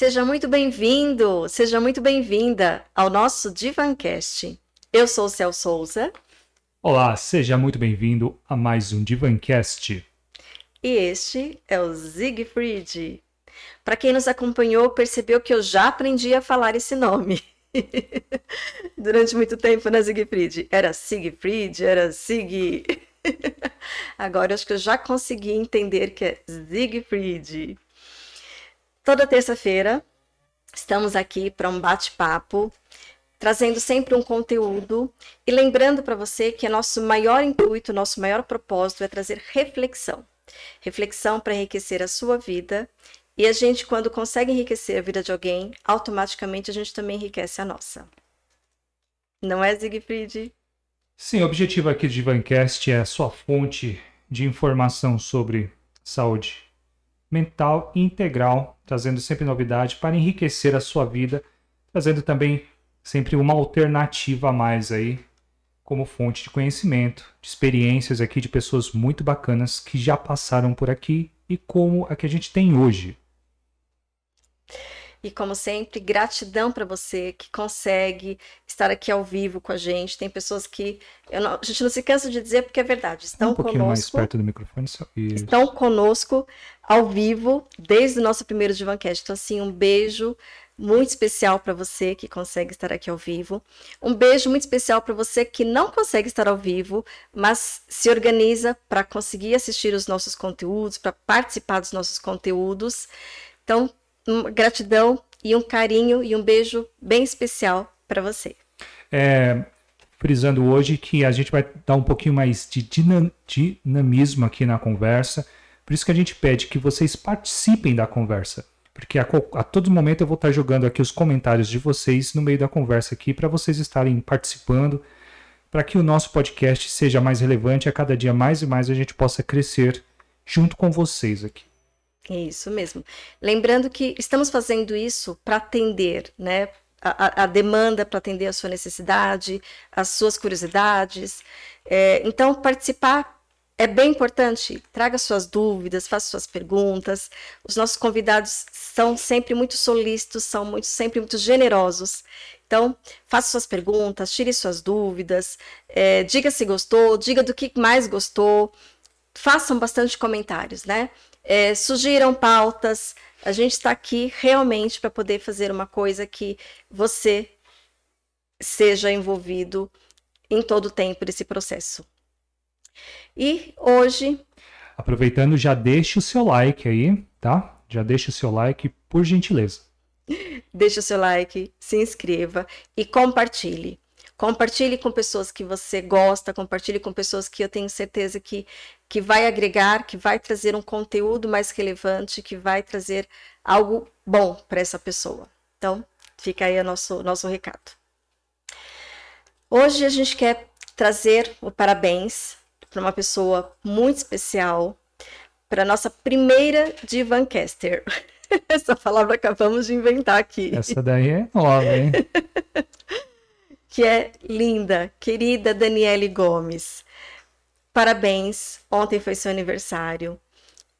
Seja muito bem-vindo, seja muito bem-vinda ao nosso Divancast. Eu sou o Cel Souza. Olá, seja muito bem-vindo a mais um Divancast. E este é o Siegfried. Para quem nos acompanhou, percebeu que eu já aprendi a falar esse nome. Durante muito tempo na Siegfried. Era Siegfried, era Sig. Agora acho que eu já consegui entender que é Siegfried. Toda terça-feira estamos aqui para um bate-papo, trazendo sempre um conteúdo e lembrando para você que nosso maior intuito, nosso maior propósito é trazer reflexão. Reflexão para enriquecer a sua vida. E a gente, quando consegue enriquecer a vida de alguém, automaticamente a gente também enriquece a nossa. Não é, Siegfried? Sim, o objetivo aqui de Vancast é a sua fonte de informação sobre saúde mental integral, trazendo sempre novidade para enriquecer a sua vida, trazendo também sempre uma alternativa a mais aí, como fonte de conhecimento, de experiências aqui de pessoas muito bacanas que já passaram por aqui e como a que a gente tem hoje. E como sempre, gratidão para você que consegue estar aqui ao vivo com a gente. Tem pessoas que não, a gente não se cansa de dizer porque é verdade. Estão um pouquinho conosco, mais perto do microfone. Estão conosco ao vivo desde o nosso primeiro Divancast. Então, assim, um beijo muito especial para você que consegue estar aqui ao vivo. Um beijo muito especial para você que não consegue estar ao vivo, mas se organiza para conseguir assistir os nossos conteúdos, para participar dos nossos conteúdos. Então, gratidão e um carinho e um beijo bem especial para você. É, frisando hoje que a gente vai dar um pouquinho mais de dinamismo aqui na conversa. Por isso que a gente pede que vocês participem da conversa. Porque a, a todo momento eu vou estar jogando aqui os comentários de vocês no meio da conversa aqui para vocês estarem participando, para que o nosso podcast seja mais relevante a cada dia mais e mais a gente possa crescer junto com vocês aqui. Isso mesmo. Lembrando que estamos fazendo isso para atender, né? A, a demanda para atender a sua necessidade, as suas curiosidades. É, então, participar é bem importante. Traga suas dúvidas, faça suas perguntas. Os nossos convidados são sempre muito solícitos, são muito, sempre muito generosos. Então, faça suas perguntas, tire suas dúvidas, é, diga se gostou, diga do que mais gostou. Façam bastante comentários, né? É, sugiram pautas. A gente está aqui realmente para poder fazer uma coisa que você seja envolvido em todo o tempo desse processo. E hoje. Aproveitando, já deixe o seu like aí, tá? Já deixe o seu like, por gentileza. Deixe o seu like, se inscreva e compartilhe. Compartilhe com pessoas que você gosta, compartilhe com pessoas que eu tenho certeza que, que vai agregar, que vai trazer um conteúdo mais relevante, que vai trazer algo bom para essa pessoa. Então, fica aí o nosso, nosso recado. Hoje a gente quer trazer o parabéns para uma pessoa muito especial, para nossa primeira Divancaster. Essa palavra acabamos de inventar aqui. Essa daí é nova, hein? que é linda, querida Daniele Gomes. Parabéns, ontem foi seu aniversário.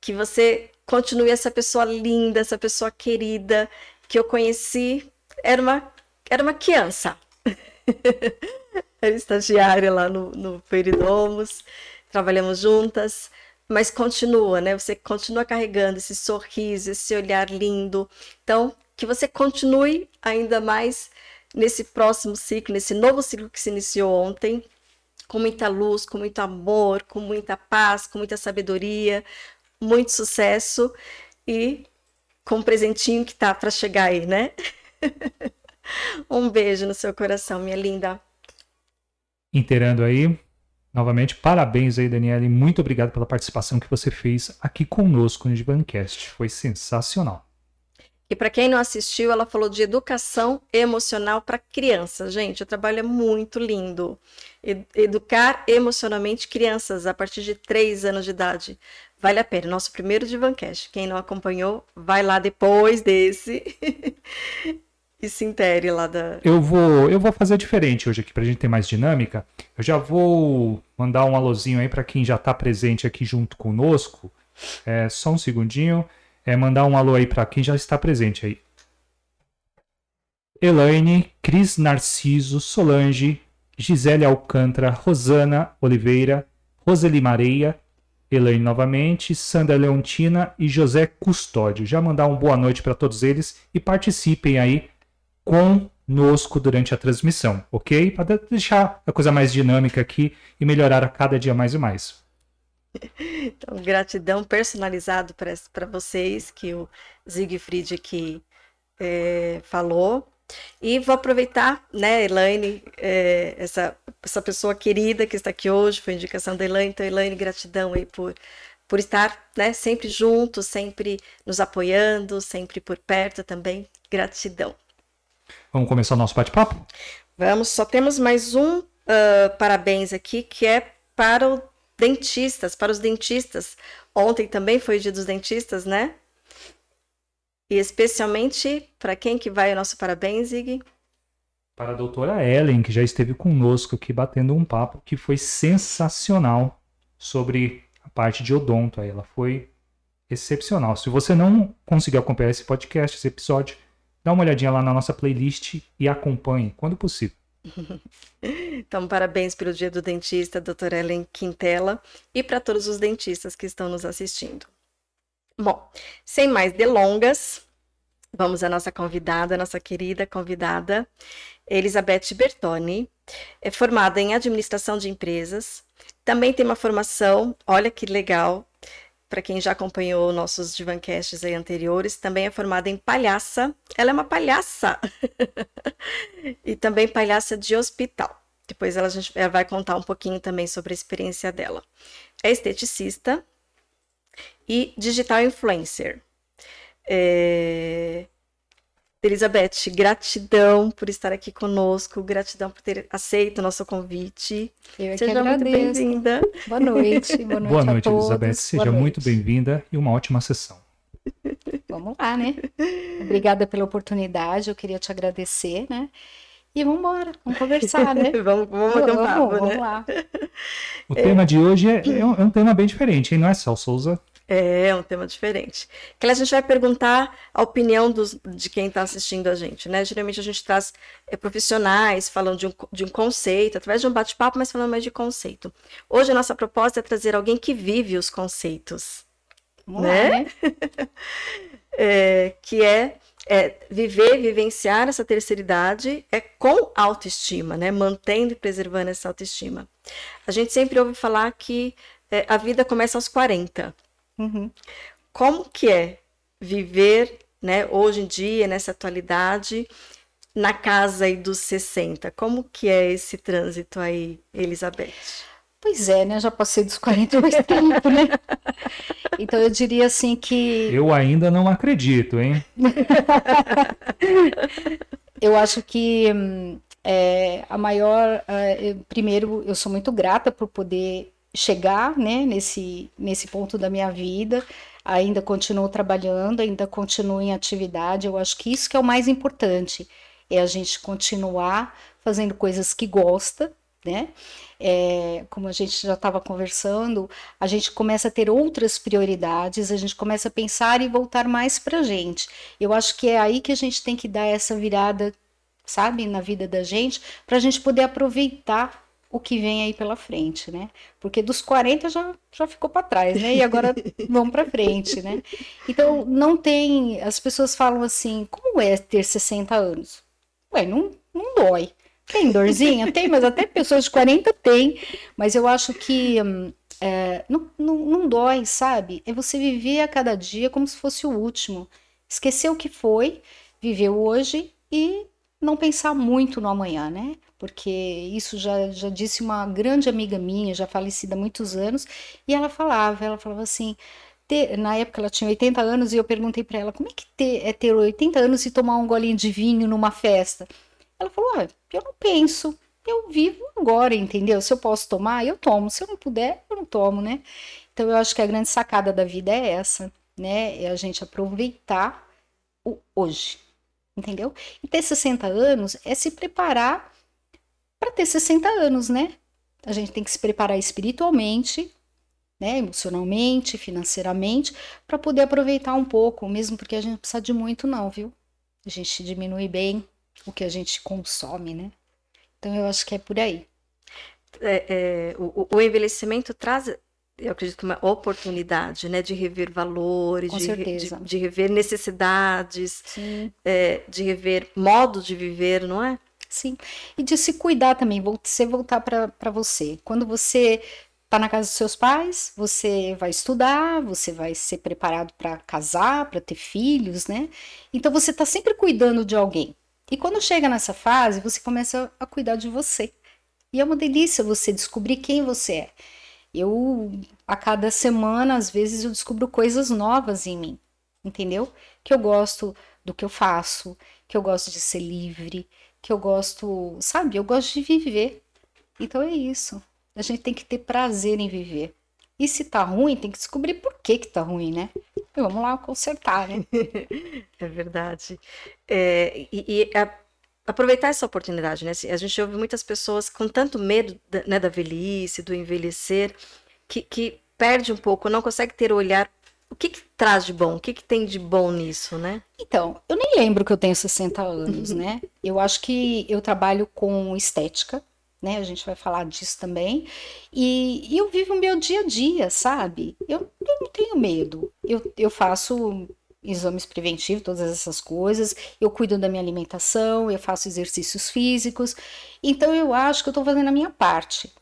Que você continue essa pessoa linda, essa pessoa querida que eu conheci. Era uma, era uma criança. era estagiária lá no, no Peridomos, trabalhamos juntas, mas continua, né? Você continua carregando esse sorriso, esse olhar lindo. Então, que você continue ainda mais nesse próximo ciclo, nesse novo ciclo que se iniciou ontem, com muita luz, com muito amor, com muita paz, com muita sabedoria, muito sucesso e com um presentinho que tá para chegar aí, né? um beijo no seu coração, minha linda. Inteirando aí, novamente, parabéns aí, Daniela, e muito obrigado pela participação que você fez aqui conosco no Divancast. Foi sensacional. E para quem não assistiu, ela falou de educação emocional para crianças. Gente, o trabalho é muito lindo. Educar emocionalmente crianças a partir de 3 anos de idade. Vale a pena. Nosso primeiro Divancast. Quem não acompanhou, vai lá depois desse. e se intere lá da. Eu vou, eu vou fazer diferente hoje aqui para a gente ter mais dinâmica. Eu já vou mandar um alôzinho aí para quem já está presente aqui junto conosco. É, só um segundinho é mandar um alô aí para quem já está presente aí. Elaine, Cris Narciso, Solange, Gisele Alcântara, Rosana Oliveira, Roseli Mareia, Elaine novamente, Sandra Leontina e José Custódio. Já mandar uma boa noite para todos eles e participem aí conosco durante a transmissão, ok? Para deixar a coisa mais dinâmica aqui e melhorar a cada dia mais e mais. Então, gratidão personalizado para vocês que o Siegfried aqui é, falou. E vou aproveitar, né, Elaine, é, essa, essa pessoa querida que está aqui hoje, foi indicação da Elaine. Então, Elaine, gratidão aí por, por estar né, sempre junto, sempre nos apoiando, sempre por perto também. Gratidão. Vamos começar o nosso bate-papo? Vamos, só temos mais um uh, parabéns aqui, que é para o dentistas, para os dentistas. Ontem também foi o dia dos dentistas, né? E especialmente para quem que vai o nosso parabéns, Ig? Para a doutora Ellen, que já esteve conosco aqui batendo um papo que foi sensacional sobre a parte de odonto. Ela foi excepcional. Se você não conseguiu acompanhar esse podcast, esse episódio, dá uma olhadinha lá na nossa playlist e acompanhe quando possível. Então, parabéns pelo Dia do Dentista, doutora Ellen Quintela, e para todos os dentistas que estão nos assistindo. Bom, sem mais delongas, vamos à nossa convidada, nossa querida convidada, Elizabeth Bertoni. É formada em administração de empresas, também tem uma formação, olha que legal, para quem já acompanhou nossos Divancasts aí anteriores, também é formada em palhaça. Ela é uma palhaça! e também palhaça de hospital. Depois ela, ela vai contar um pouquinho também sobre a experiência dela. É esteticista, e digital influencer. É... Elizabeth, gratidão por estar aqui conosco, gratidão por ter aceito o nosso convite. Eu é Seja que agradeço. muito bem-vinda. Boa noite, boa noite, boa noite Elizabeth. Seja boa muito bem-vinda e uma ótima sessão. Vamos lá, né? Obrigada pela oportunidade, eu queria te agradecer, né? E vamos embora, vamos conversar, né? vamos, vamos, vamos, um papo, vamos, né? vamos lá. O é... tema de hoje é, é, um, é um tema bem diferente, hein? Não é Cel Souza? É, é um tema diferente. Que a gente vai perguntar a opinião dos, de quem está assistindo a gente, né? Geralmente a gente traz é, profissionais falando de um, de um conceito, através de um bate-papo, mas falando mais de conceito. Hoje a nossa proposta é trazer alguém que vive os conceitos, Vamos né? Lá, né? é, que é, é, viver, vivenciar essa terceira idade é com autoestima, né? Mantendo e preservando essa autoestima. A gente sempre ouve falar que é, a vida começa aos 40. Uhum. Como que é viver, né, hoje em dia, nessa atualidade, na casa aí dos 60? Como que é esse trânsito aí, Elizabeth? Pois é, né? Já passei dos 40 mais tempo, né? Então eu diria assim que. Eu ainda não acredito, hein? eu acho que é, a maior. É, primeiro, eu sou muito grata por poder chegar né, nesse, nesse ponto da minha vida, ainda continuo trabalhando, ainda continuo em atividade. Eu acho que isso que é o mais importante, é a gente continuar fazendo coisas que gosta, né? É, como a gente já estava conversando, a gente começa a ter outras prioridades, a gente começa a pensar e voltar mais para a gente. Eu acho que é aí que a gente tem que dar essa virada, sabe, na vida da gente, para a gente poder aproveitar o que vem aí pela frente, né? Porque dos 40 já, já ficou para trás, né? E agora vão para frente, né? Então, não tem. As pessoas falam assim: como é ter 60 anos? Ué, não, não dói. Tem dorzinha? Tem, mas até pessoas de 40 tem. Mas eu acho que hum, é, não, não, não dói, sabe? É você viver a cada dia como se fosse o último. Esquecer o que foi, viver hoje e não pensar muito no amanhã, né? Porque isso já, já disse uma grande amiga minha, já falecida há muitos anos, e ela falava, ela falava assim, ter, na época ela tinha 80 anos, e eu perguntei para ela, como é que ter, é ter 80 anos e tomar um golinho de vinho numa festa? Ela falou, ah, eu não penso, eu vivo agora, entendeu? Se eu posso tomar, eu tomo, se eu não puder, eu não tomo, né? Então eu acho que a grande sacada da vida é essa, né? É a gente aproveitar o hoje, entendeu? E ter 60 anos é se preparar para ter 60 anos, né? A gente tem que se preparar espiritualmente, né, emocionalmente, financeiramente, para poder aproveitar um pouco, mesmo porque a gente não precisa de muito não, viu? A gente diminui bem o que a gente consome, né? Então eu acho que é por aí. É, é, o, o, envelhecimento traz, eu acredito, uma oportunidade, né, de rever valores, de, de, de, rever necessidades, é, de rever modo de viver, não é? Sim. E de se cuidar também, você voltar para você. Quando você está na casa dos seus pais, você vai estudar, você vai ser preparado para casar, para ter filhos, né? Então você está sempre cuidando de alguém. E quando chega nessa fase, você começa a cuidar de você. E é uma delícia você descobrir quem você é. Eu, a cada semana, às vezes, eu descubro coisas novas em mim, entendeu? Que eu gosto do que eu faço, que eu gosto de ser livre, que eu gosto, sabe? Eu gosto de viver. Então é isso. A gente tem que ter prazer em viver. E se tá ruim, tem que descobrir por que que tá ruim, né? E vamos lá consertar, né? é verdade. É, e, e a, aproveitar essa oportunidade, né? A gente ouve muitas pessoas com tanto medo da, né, da velhice, do envelhecer, que, que perde um pouco, não consegue ter o olhar o que, que, traz de bom? O que, que, tem de bom nisso, né? Então, eu nem lembro que eu tenho 60 anos, né? Eu acho que eu trabalho com estética, né? A gente vai falar disso também. E, e eu vivo o meu dia a dia, sabe? Eu, eu não tenho medo. Eu, eu faço exames preventivos, todas essas coisas. Eu cuido da minha alimentação, eu faço exercícios físicos. Então eu acho que eu estou fazendo a minha parte.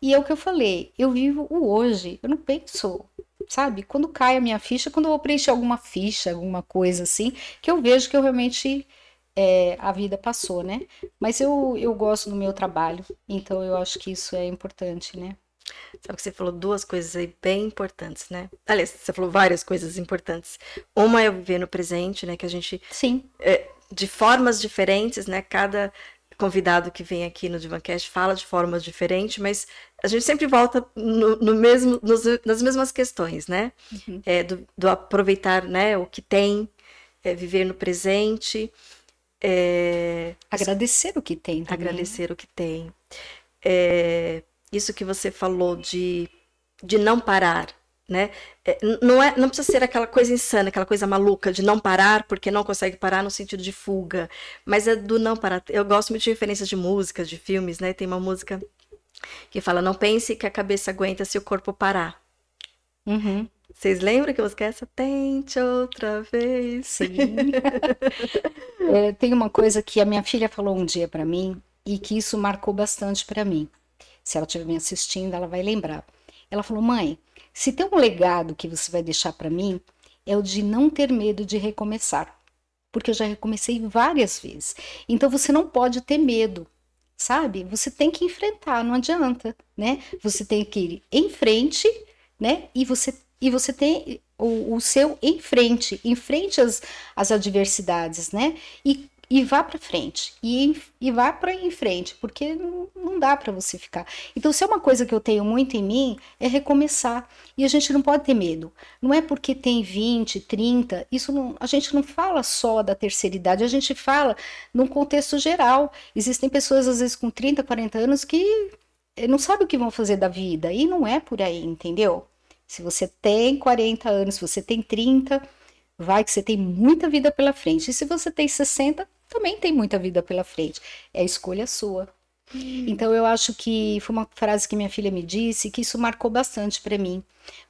E é o que eu falei, eu vivo o hoje, eu não penso, sabe? Quando cai a minha ficha, quando eu vou preencher alguma ficha, alguma coisa assim, que eu vejo que eu realmente é, a vida passou, né? Mas eu, eu gosto do meu trabalho, então eu acho que isso é importante, né? Sabe que você falou duas coisas aí bem importantes, né? Aliás, você falou várias coisas importantes. Uma é o viver no presente, né? Que a gente. Sim. É, de formas diferentes, né? Cada convidado que vem aqui no Divancast fala de formas diferentes, mas a gente sempre volta no, no mesmo, nos, nas mesmas questões, né? Uhum. É, do, do, aproveitar né, o que tem, é, viver no presente. É... Agradecer o que tem. Também. Agradecer o que tem. É... Isso que você falou de, de não parar, né? É, não, é, não precisa ser aquela coisa insana, aquela coisa maluca de não parar porque não consegue parar no sentido de fuga, mas é do não parar. Eu gosto muito de referências de músicas, de filmes, né? Tem uma música que fala: Não pense que a cabeça aguenta se o corpo parar. Uhum. Vocês lembram que eu música essa? Tente outra vez. Sim. é, tem uma coisa que a minha filha falou um dia para mim e que isso marcou bastante para mim. Se ela estiver me assistindo, ela vai lembrar. Ela falou: "Mãe, se tem um legado que você vai deixar para mim, é o de não ter medo de recomeçar, porque eu já recomecei várias vezes. Então você não pode ter medo, sabe? Você tem que enfrentar, não adianta, né? Você tem que ir em frente, né? E você e você tem o, o seu em frente, em frente às, às adversidades, né? E, e vá para frente, e, e vá para em frente, porque não, não dá para você ficar. Então, se é uma coisa que eu tenho muito em mim, é recomeçar. E a gente não pode ter medo. Não é porque tem 20, 30, isso não, a gente não fala só da terceira idade, a gente fala num contexto geral. Existem pessoas, às vezes, com 30, 40 anos que eh, não sabem o que vão fazer da vida, e não é por aí, entendeu? Se você tem 40 anos, se você tem 30, vai que você tem muita vida pela frente. E se você tem 60, também tem muita vida pela frente. É a escolha sua. Então eu acho que foi uma frase que minha filha me disse que isso marcou bastante para mim,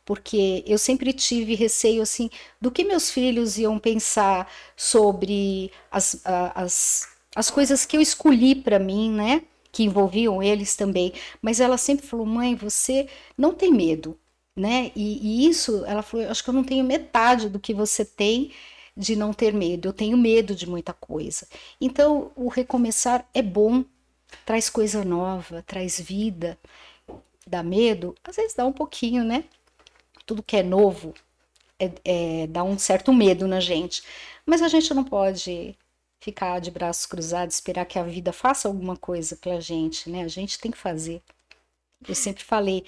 porque eu sempre tive receio assim do que meus filhos iam pensar sobre as, as, as coisas que eu escolhi para mim, né? Que envolviam eles também. Mas ela sempre falou: mãe, você não tem medo né? E, e isso, ela falou, acho que eu não tenho metade do que você tem de não ter medo. Eu tenho medo de muita coisa. Então, o recomeçar é bom, traz coisa nova, traz vida. Dá medo? Às vezes dá um pouquinho, né? Tudo que é novo é, é, dá um certo medo na gente. Mas a gente não pode ficar de braços cruzados, esperar que a vida faça alguma coisa pela gente, né? A gente tem que fazer. Eu sempre falei,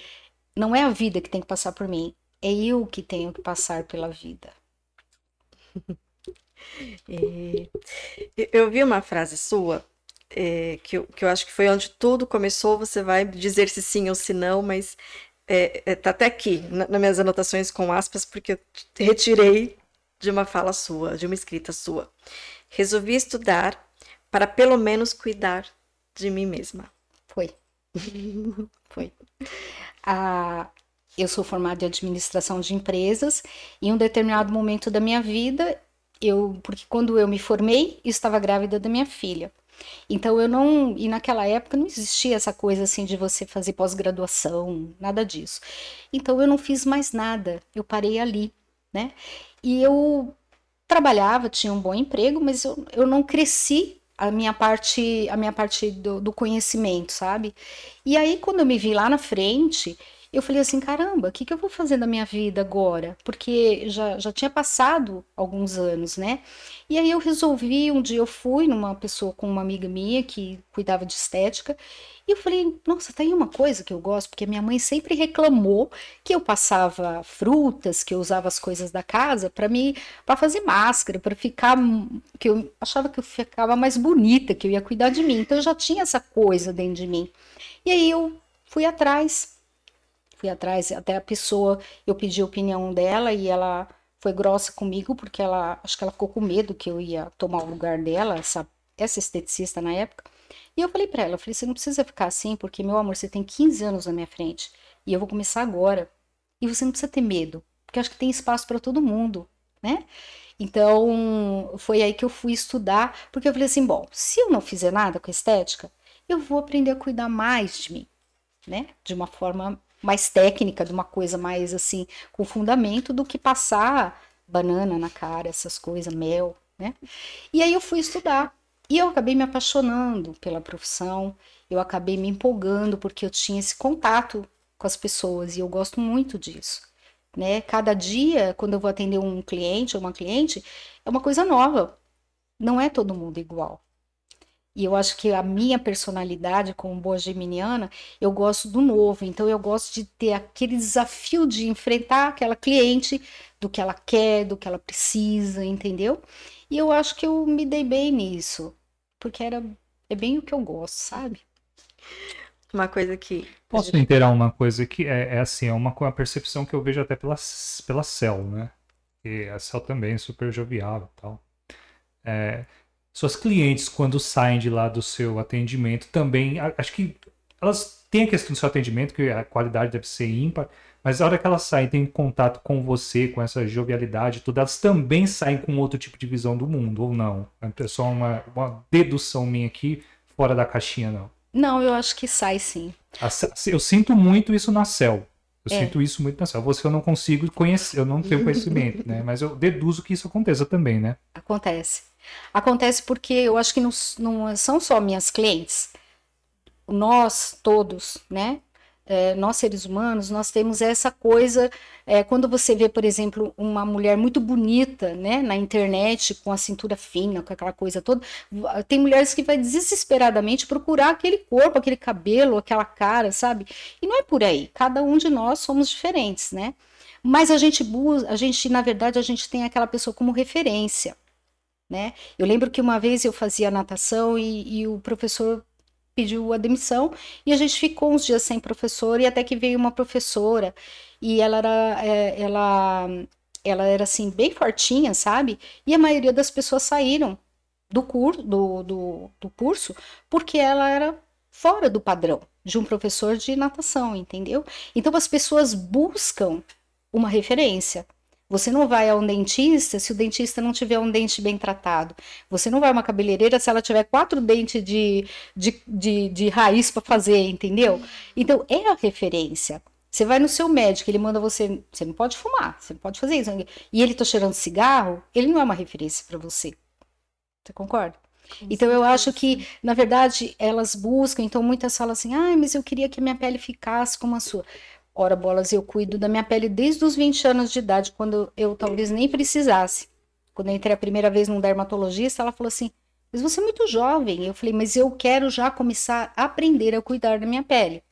não é a vida que tem que passar por mim, é eu que tenho que passar pela vida. É, eu vi uma frase sua é, que, eu, que eu acho que foi onde tudo começou. Você vai dizer se sim ou se não, mas é, é, tá até aqui na, nas minhas anotações com aspas, porque eu retirei de uma fala sua, de uma escrita sua. Resolvi estudar para pelo menos cuidar de mim mesma. Foi. Foi. Ah, eu sou formada em administração de empresas e em um determinado momento da minha vida, eu, porque quando eu me formei, eu estava grávida da minha filha. Então eu não, e naquela época não existia essa coisa assim de você fazer pós-graduação, nada disso. Então eu não fiz mais nada, eu parei ali, né? E eu trabalhava, tinha um bom emprego, mas eu, eu não cresci a minha parte, a minha parte do, do conhecimento, sabe? E aí quando eu me vi lá na frente, eu falei assim, caramba, o que, que eu vou fazer da minha vida agora? Porque já, já tinha passado alguns anos, né? E aí eu resolvi, um dia eu fui numa pessoa com uma amiga minha que cuidava de estética, e eu falei, nossa, tá aí uma coisa que eu gosto, porque minha mãe sempre reclamou que eu passava frutas, que eu usava as coisas da casa para me para fazer máscara, para ficar que eu achava que eu ficava mais bonita, que eu ia cuidar de mim. Então eu já tinha essa coisa dentro de mim. E aí eu fui atrás fui atrás, até a pessoa, eu pedi a opinião dela e ela foi grossa comigo, porque ela, acho que ela ficou com medo que eu ia tomar o lugar dela, essa, essa esteticista na época. E eu falei para ela, eu falei, você não precisa ficar assim, porque, meu amor, você tem 15 anos na minha frente, e eu vou começar agora. E você não precisa ter medo, porque acho que tem espaço para todo mundo, né? Então, foi aí que eu fui estudar, porque eu falei assim, bom, se eu não fizer nada com estética, eu vou aprender a cuidar mais de mim, né? De uma forma mais técnica, de uma coisa mais assim, com fundamento, do que passar banana na cara, essas coisas, mel, né? E aí eu fui estudar. E eu acabei me apaixonando pela profissão, eu acabei me empolgando porque eu tinha esse contato com as pessoas e eu gosto muito disso. Né? Cada dia, quando eu vou atender um cliente ou uma cliente, é uma coisa nova. Não é todo mundo igual. E eu acho que a minha personalidade, como boa geminiana, eu gosto do novo. Então, eu gosto de ter aquele desafio de enfrentar aquela cliente, do que ela quer, do que ela precisa, entendeu? E eu acho que eu me dei bem nisso, porque era é bem o que eu gosto, sabe? Uma coisa que. Posso inteirar uma coisa que é, é, assim, é uma, uma percepção que eu vejo até pela, pela Cell, né? E a Cell também é super jovial e tal. É, suas clientes, quando saem de lá do seu atendimento, também. Acho que elas têm a questão do seu atendimento, que a qualidade deve ser ímpar, mas a hora que elas saem, têm contato com você, com essa jovialidade, tudo, elas também saem com outro tipo de visão do mundo, ou não? É só uma, uma dedução minha aqui, fora da caixinha, não. Não, eu acho que sai sim. Eu sinto muito isso na CEL. Eu é. sinto isso muito na CEL. Você eu não consigo conhecer, eu não tenho conhecimento, né? Mas eu deduzo que isso aconteça também, né? Acontece. Acontece porque eu acho que não, não são só minhas clientes, nós todos, né? É, nós seres humanos, nós temos essa coisa, é, quando você vê, por exemplo, uma mulher muito bonita, né, na internet, com a cintura fina, com aquela coisa toda, tem mulheres que vai desesperadamente procurar aquele corpo, aquele cabelo, aquela cara, sabe? E não é por aí, cada um de nós somos diferentes, né? Mas a gente, a gente, na verdade, a gente tem aquela pessoa como referência né? Eu lembro que uma vez eu fazia natação e, e o professor pediu a demissão e a gente ficou uns dias sem professor e até que veio uma professora e ela era é, ela ela era assim bem fortinha sabe? E a maioria das pessoas saíram do curso do, do, do curso porque ela era fora do padrão de um professor de natação entendeu? Então as pessoas buscam uma referência você não vai a um dentista se o dentista não tiver um dente bem tratado. Você não vai a uma cabeleireira se ela tiver quatro dentes de, de, de, de raiz para fazer, entendeu? Então, é a referência. Você vai no seu médico, ele manda você. Você não pode fumar, você não pode fazer isso. E ele tá cheirando cigarro, ele não é uma referência para você. Você concorda? Com então eu acho que, na verdade, elas buscam, então muitas falam assim, ah, mas eu queria que a minha pele ficasse como a sua. Ora, bolas, eu cuido da minha pele desde os 20 anos de idade, quando eu talvez nem precisasse. Quando eu entrei a primeira vez num dermatologista, ela falou assim: Mas você é muito jovem. Eu falei: Mas eu quero já começar a aprender a cuidar da minha pele.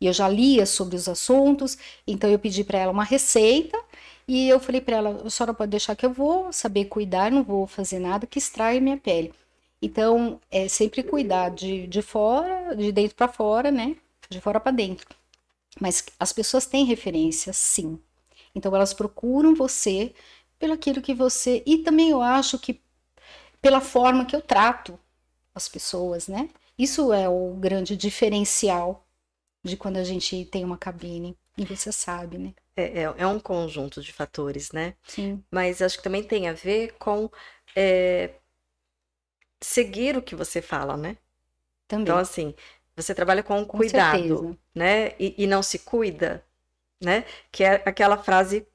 E eu já lia sobre os assuntos, então eu pedi para ela uma receita e eu falei para ela: a senhora pode deixar que eu vou saber cuidar, não vou fazer nada que estrague minha pele. Então, é sempre cuidar de, de fora, de dentro para fora, né? De fora para dentro. Mas as pessoas têm referência, sim. Então elas procuram você pelo aquilo que você. E também eu acho que pela forma que eu trato as pessoas, né? Isso é o grande diferencial de quando a gente tem uma cabine. E você sabe, né? É, é, é um conjunto de fatores, né? Sim. Mas acho que também tem a ver com é, seguir o que você fala, né? Também. Então, assim, você trabalha com, Com cuidado, certeza. né? E, e não se cuida, né? Que é aquela frase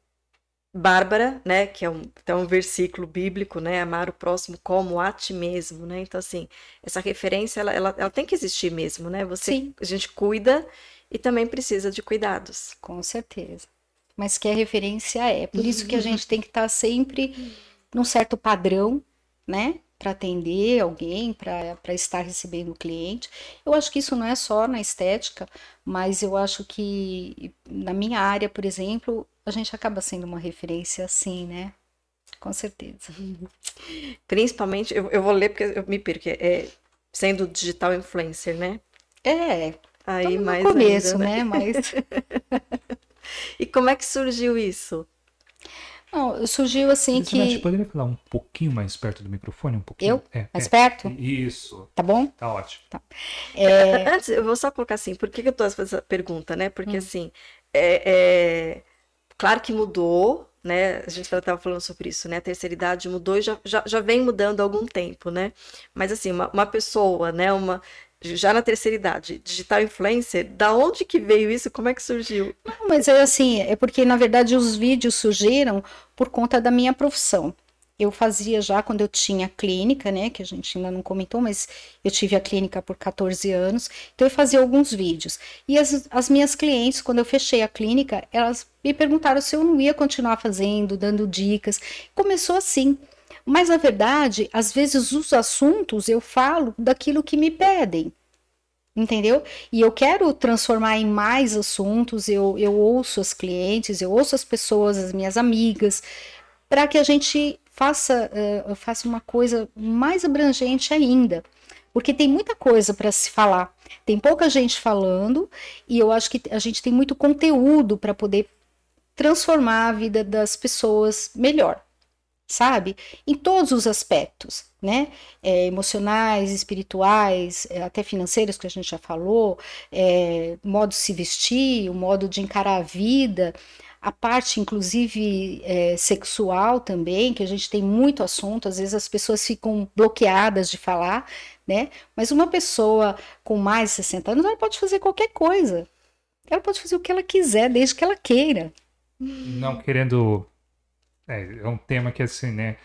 bárbara, né? Que é um, é um versículo bíblico, né? Amar o próximo como a ti mesmo, né? Então, assim, essa referência, ela, ela, ela tem que existir mesmo, né? Você, Sim. a gente cuida e também precisa de cuidados. Com certeza. Mas que a referência é. Por isso que a gente tem que estar sempre num certo padrão, né? Para atender alguém, para estar recebendo o cliente. Eu acho que isso não é só na estética, mas eu acho que na minha área, por exemplo, a gente acaba sendo uma referência assim, né? Com certeza. Principalmente, eu, eu vou ler porque eu me perco, é, sendo digital influencer, né? É, Aí estamos no mais começo, ainda, né? né? Mas E como é que surgiu isso? Não, surgiu assim Elizabeth, que. poderia falar um pouquinho mais perto do microfone? Um pouquinho? Eu? É, Mais é. perto? Isso, Tá bom? tá ótimo. É, Antes, eu vou só colocar assim, por que que eu tô fazendo essa pergunta, né? Hum. Porque assim, é, é- claro que mudou, né? A gente estava falando sobre isso, né? A terceira idade mudou e já, já, já vem mudando há algum tempo, né? Mas assim, uma, uma pessoa, né? Uma, já na terceira idade, digital influencer, da onde que veio isso? Como é que surgiu? Não, Mas é assim, é porque na verdade os vídeos surgiram por conta da minha profissão. Eu fazia já quando eu tinha clínica, né, que a gente ainda não comentou, mas eu tive a clínica por 14 anos, então eu fazia alguns vídeos. E as, as minhas clientes, quando eu fechei a clínica, elas me perguntaram se eu não ia continuar fazendo, dando dicas. Começou assim. Mas na verdade, às vezes os assuntos eu falo daquilo que me pedem. Entendeu? E eu quero transformar em mais assuntos, eu, eu ouço as clientes, eu ouço as pessoas, as minhas amigas, para que a gente faça, eh, faça uma coisa mais abrangente ainda. Porque tem muita coisa para se falar, tem pouca gente falando, e eu acho que a gente tem muito conteúdo para poder transformar a vida das pessoas melhor sabe? Em todos os aspectos, né? É, emocionais, espirituais, é, até financeiros, que a gente já falou, é, modo de se vestir, o modo de encarar a vida, a parte, inclusive, é, sexual também, que a gente tem muito assunto, às vezes as pessoas ficam bloqueadas de falar, né? Mas uma pessoa com mais de 60 anos, ela pode fazer qualquer coisa. Ela pode fazer o que ela quiser, desde que ela queira. Não querendo. É, é um tema que assim, né?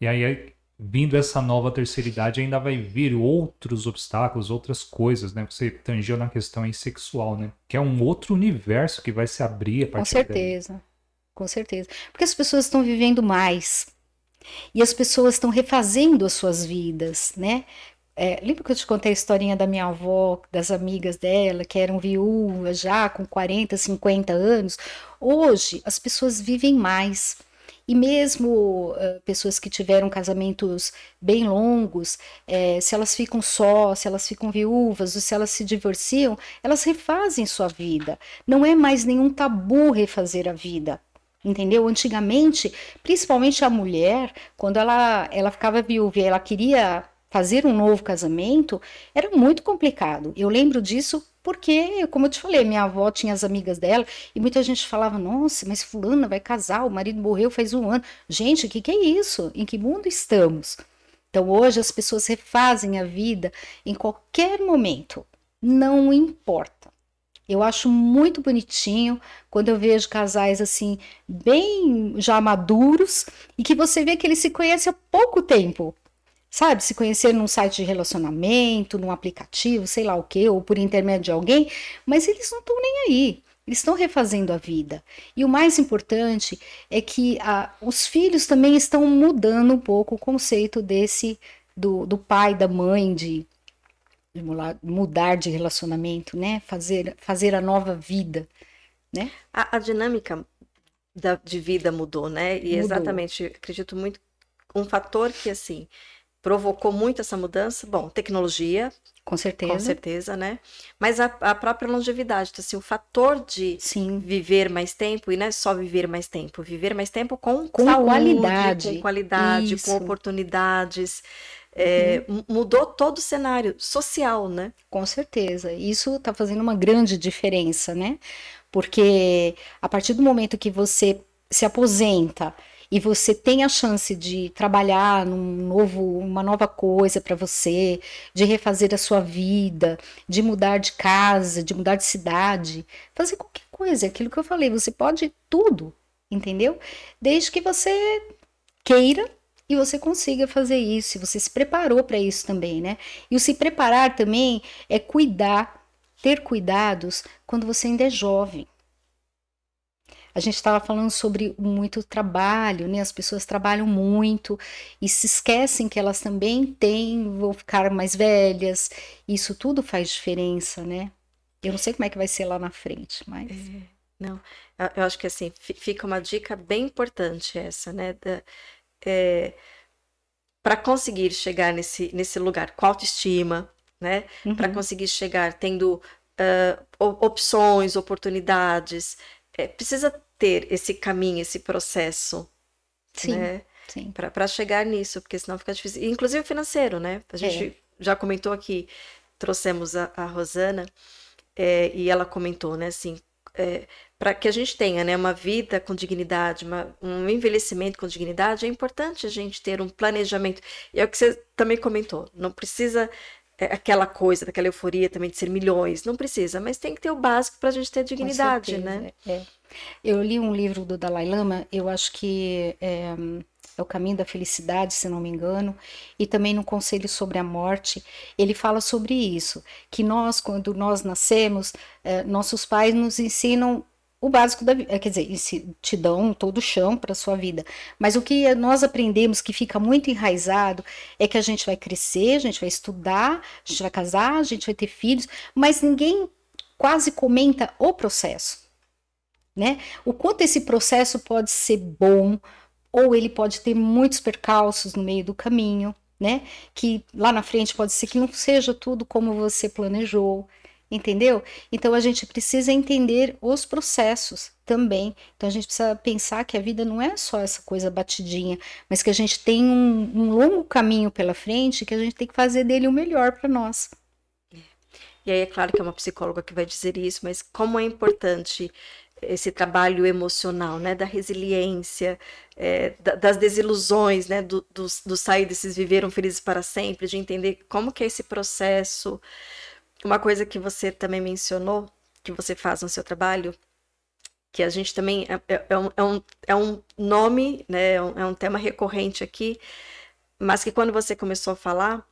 E aí, vindo essa nova terceira idade, ainda vai vir outros obstáculos, outras coisas, né? Você tangeu na questão aí sexual, né? Que é um outro universo que vai se abrir a Com partir daí. certeza, com certeza. Porque as pessoas estão vivendo mais. E as pessoas estão refazendo as suas vidas, né? É, lembra que eu te contei a historinha da minha avó, das amigas dela, que eram viúvas já com 40, 50 anos? Hoje, as pessoas vivem mais. E mesmo uh, pessoas que tiveram casamentos bem longos, eh, se elas ficam só, se elas ficam viúvas, ou se elas se divorciam, elas refazem sua vida. Não é mais nenhum tabu refazer a vida. Entendeu? Antigamente, principalmente a mulher, quando ela, ela ficava viúva e ela queria fazer um novo casamento, era muito complicado. Eu lembro disso porque, como eu te falei, minha avó tinha as amigas dela e muita gente falava: Nossa, mas Fulana vai casar, o marido morreu faz um ano. Gente, o que, que é isso? Em que mundo estamos? Então, hoje as pessoas refazem a vida em qualquer momento, não importa. Eu acho muito bonitinho quando eu vejo casais assim, bem já maduros, e que você vê que eles se conhecem há pouco tempo. Sabe, se conheceram num site de relacionamento, num aplicativo, sei lá o que, ou por intermédio de alguém, mas eles não estão nem aí. Eles estão refazendo a vida. E o mais importante é que ah, os filhos também estão mudando um pouco o conceito desse do, do pai, da mãe, de, de mudar de relacionamento, né? Fazer, fazer a nova vida, né? A, a dinâmica da- de vida mudou, né? E Mudou. exatamente, acredito muito, um fator que, assim, provocou muito essa mudança, bom, tecnologia, Com certeza. com certeza, né? Mas a, a própria longevidade, então, assim, o fator de Sim. viver mais tempo, e não é só viver mais tempo, viver mais tempo com, Com saúde, qualidade. com qualidade, Isso. com oportunidades. é, uhum. mudou todo o cenário social, né? Com certeza. Isso está fazendo uma grande diferença, né? Porque a partir do momento que você se aposenta e você tem a chance de trabalhar num novo, uma nova coisa para você, de refazer a sua vida, de mudar de casa, de mudar de cidade, fazer qualquer coisa, aquilo que eu falei, você pode tudo, entendeu? Desde que você queira e você consiga fazer isso, e você se preparou para isso também, né? E o se preparar também é cuidar, ter cuidados quando você ainda é jovem. A gente estava falando sobre muito trabalho, né? As pessoas trabalham muito e se esquecem que elas também têm, vão ficar mais velhas. Isso tudo faz diferença, né? Eu não sei como é que vai ser lá na frente, mas. É, não, eu acho que assim, fica uma dica bem importante essa, né? Da, é, para conseguir chegar nesse, nesse lugar com autoestima, né? Uhum. Para conseguir chegar tendo uh, opções, oportunidades, é, precisa ter esse caminho, esse processo. Sim. Né? Sim. Para chegar nisso, porque senão fica difícil. Inclusive financeiro, né? A gente é. já comentou aqui, trouxemos a, a Rosana, é, e ela comentou, né, assim, é, para que a gente tenha né, uma vida com dignidade, uma, um envelhecimento com dignidade, é importante a gente ter um planejamento. E é o que você também comentou, não precisa aquela coisa, daquela euforia também de ser milhões, não precisa, mas tem que ter o básico para a gente ter dignidade, né? É. Eu li um livro do Dalai Lama, eu acho que é, é, o Caminho da Felicidade, se não me engano, e também no Conselho sobre a Morte, ele fala sobre isso, que nós, quando nós nascemos, é, nossos pais nos ensinam o básico da vida, quer dizer, te dão todo o chão para a sua vida. Mas o que nós aprendemos que fica muito enraizado é que a gente vai crescer, a gente vai estudar, a gente vai casar, a gente vai ter filhos, mas ninguém quase comenta o processo né? O quanto esse processo pode ser bom ou ele pode ter muitos percalços no meio do caminho, né? Que lá na frente pode ser que não seja tudo como você planejou, entendeu? Então a gente precisa entender os processos também. Então a gente precisa pensar que a vida não é só essa coisa batidinha, mas que a gente tem um, um longo caminho pela frente que a gente tem que fazer dele o melhor para nós. E aí é claro que é uma psicóloga que vai dizer isso, mas como é importante esse trabalho emocional, né, da resiliência, é, das desilusões, né, do, dos, dos sair desses viveram felizes para sempre, de entender como que é esse processo. Uma coisa que você também mencionou, que você faz no seu trabalho, que a gente também é, é, é um, é, um, é um nome, né, é um, é um tema recorrente aqui, mas que quando você começou a falar,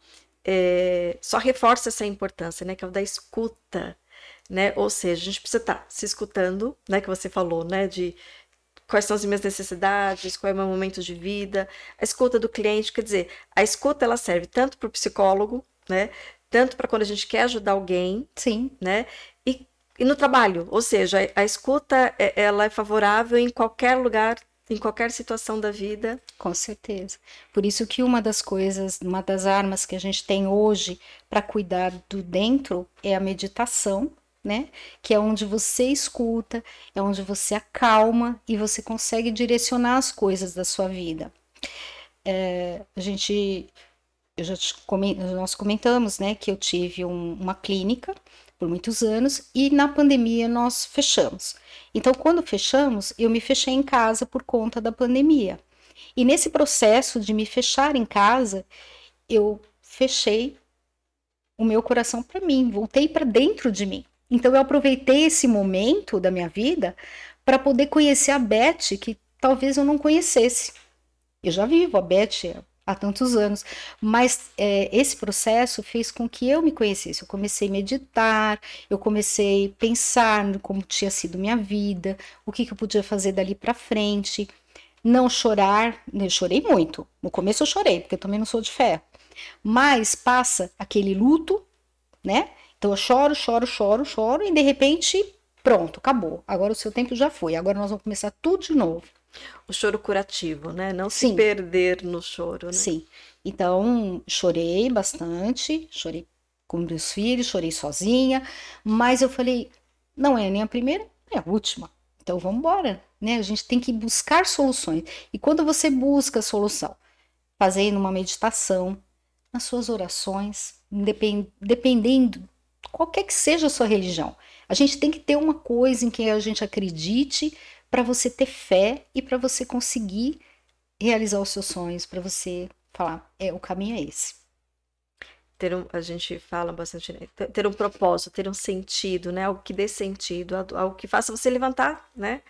é, só reforça essa importância, né, que é o da escuta, né? Ou seja, a gente precisa estar tá se escutando, né? Que você falou, né? De quais são as minhas necessidades, qual é o meu momento de vida, a escuta do cliente, quer dizer, a escuta ela serve tanto para o psicólogo, né? Tanto para quando a gente quer ajudar alguém, sim, né? E, e no trabalho, ou seja, a, a escuta é, ela é favorável em qualquer lugar em qualquer situação da vida. Com certeza. Por isso que uma das coisas, uma das armas que a gente tem hoje para cuidar do dentro é a meditação, né? Que é onde você escuta, é onde você acalma e você consegue direcionar as coisas da sua vida. É, a gente, eu já coment, nós comentamos, né, que eu tive um, uma clínica por muitos anos e na pandemia nós fechamos. Então, quando fechamos, eu me fechei em casa por conta da pandemia. E nesse processo de me fechar em casa, eu fechei o meu coração para mim, voltei para dentro de mim. Então eu aproveitei esse momento da minha vida para poder conhecer a Beth que talvez eu não conhecesse. Eu já vivo a Beth há tantos anos, mas é, esse processo fez com que eu me conhecesse. Eu comecei a meditar, eu comecei a pensar como tinha sido minha vida, o que, que eu podia fazer dali para frente, não chorar. Eu chorei muito. No começo eu chorei, porque eu também não sou de fé. Mas passa aquele luto, né? Então eu choro, choro, choro, choro e de repente, pronto, acabou. Agora o seu tempo já foi. Agora nós vamos começar tudo de novo. O choro curativo, né? Não Sim. se perder no choro, né? Sim. Então, chorei bastante, chorei com meus filhos, chorei sozinha, mas eu falei, não é nem a primeira, é a última. Então vamos embora, né? A gente tem que buscar soluções. E quando você busca a solução, fazendo uma meditação, nas suas orações, dependendo qualquer que seja a sua religião. A gente tem que ter uma coisa em que a gente acredite para você ter fé e para você conseguir realizar os seus sonhos, para você falar, é o caminho é esse. Ter um, a gente fala bastante, né? ter um propósito, ter um sentido, né? Algo que dê sentido, algo que faça você levantar, né?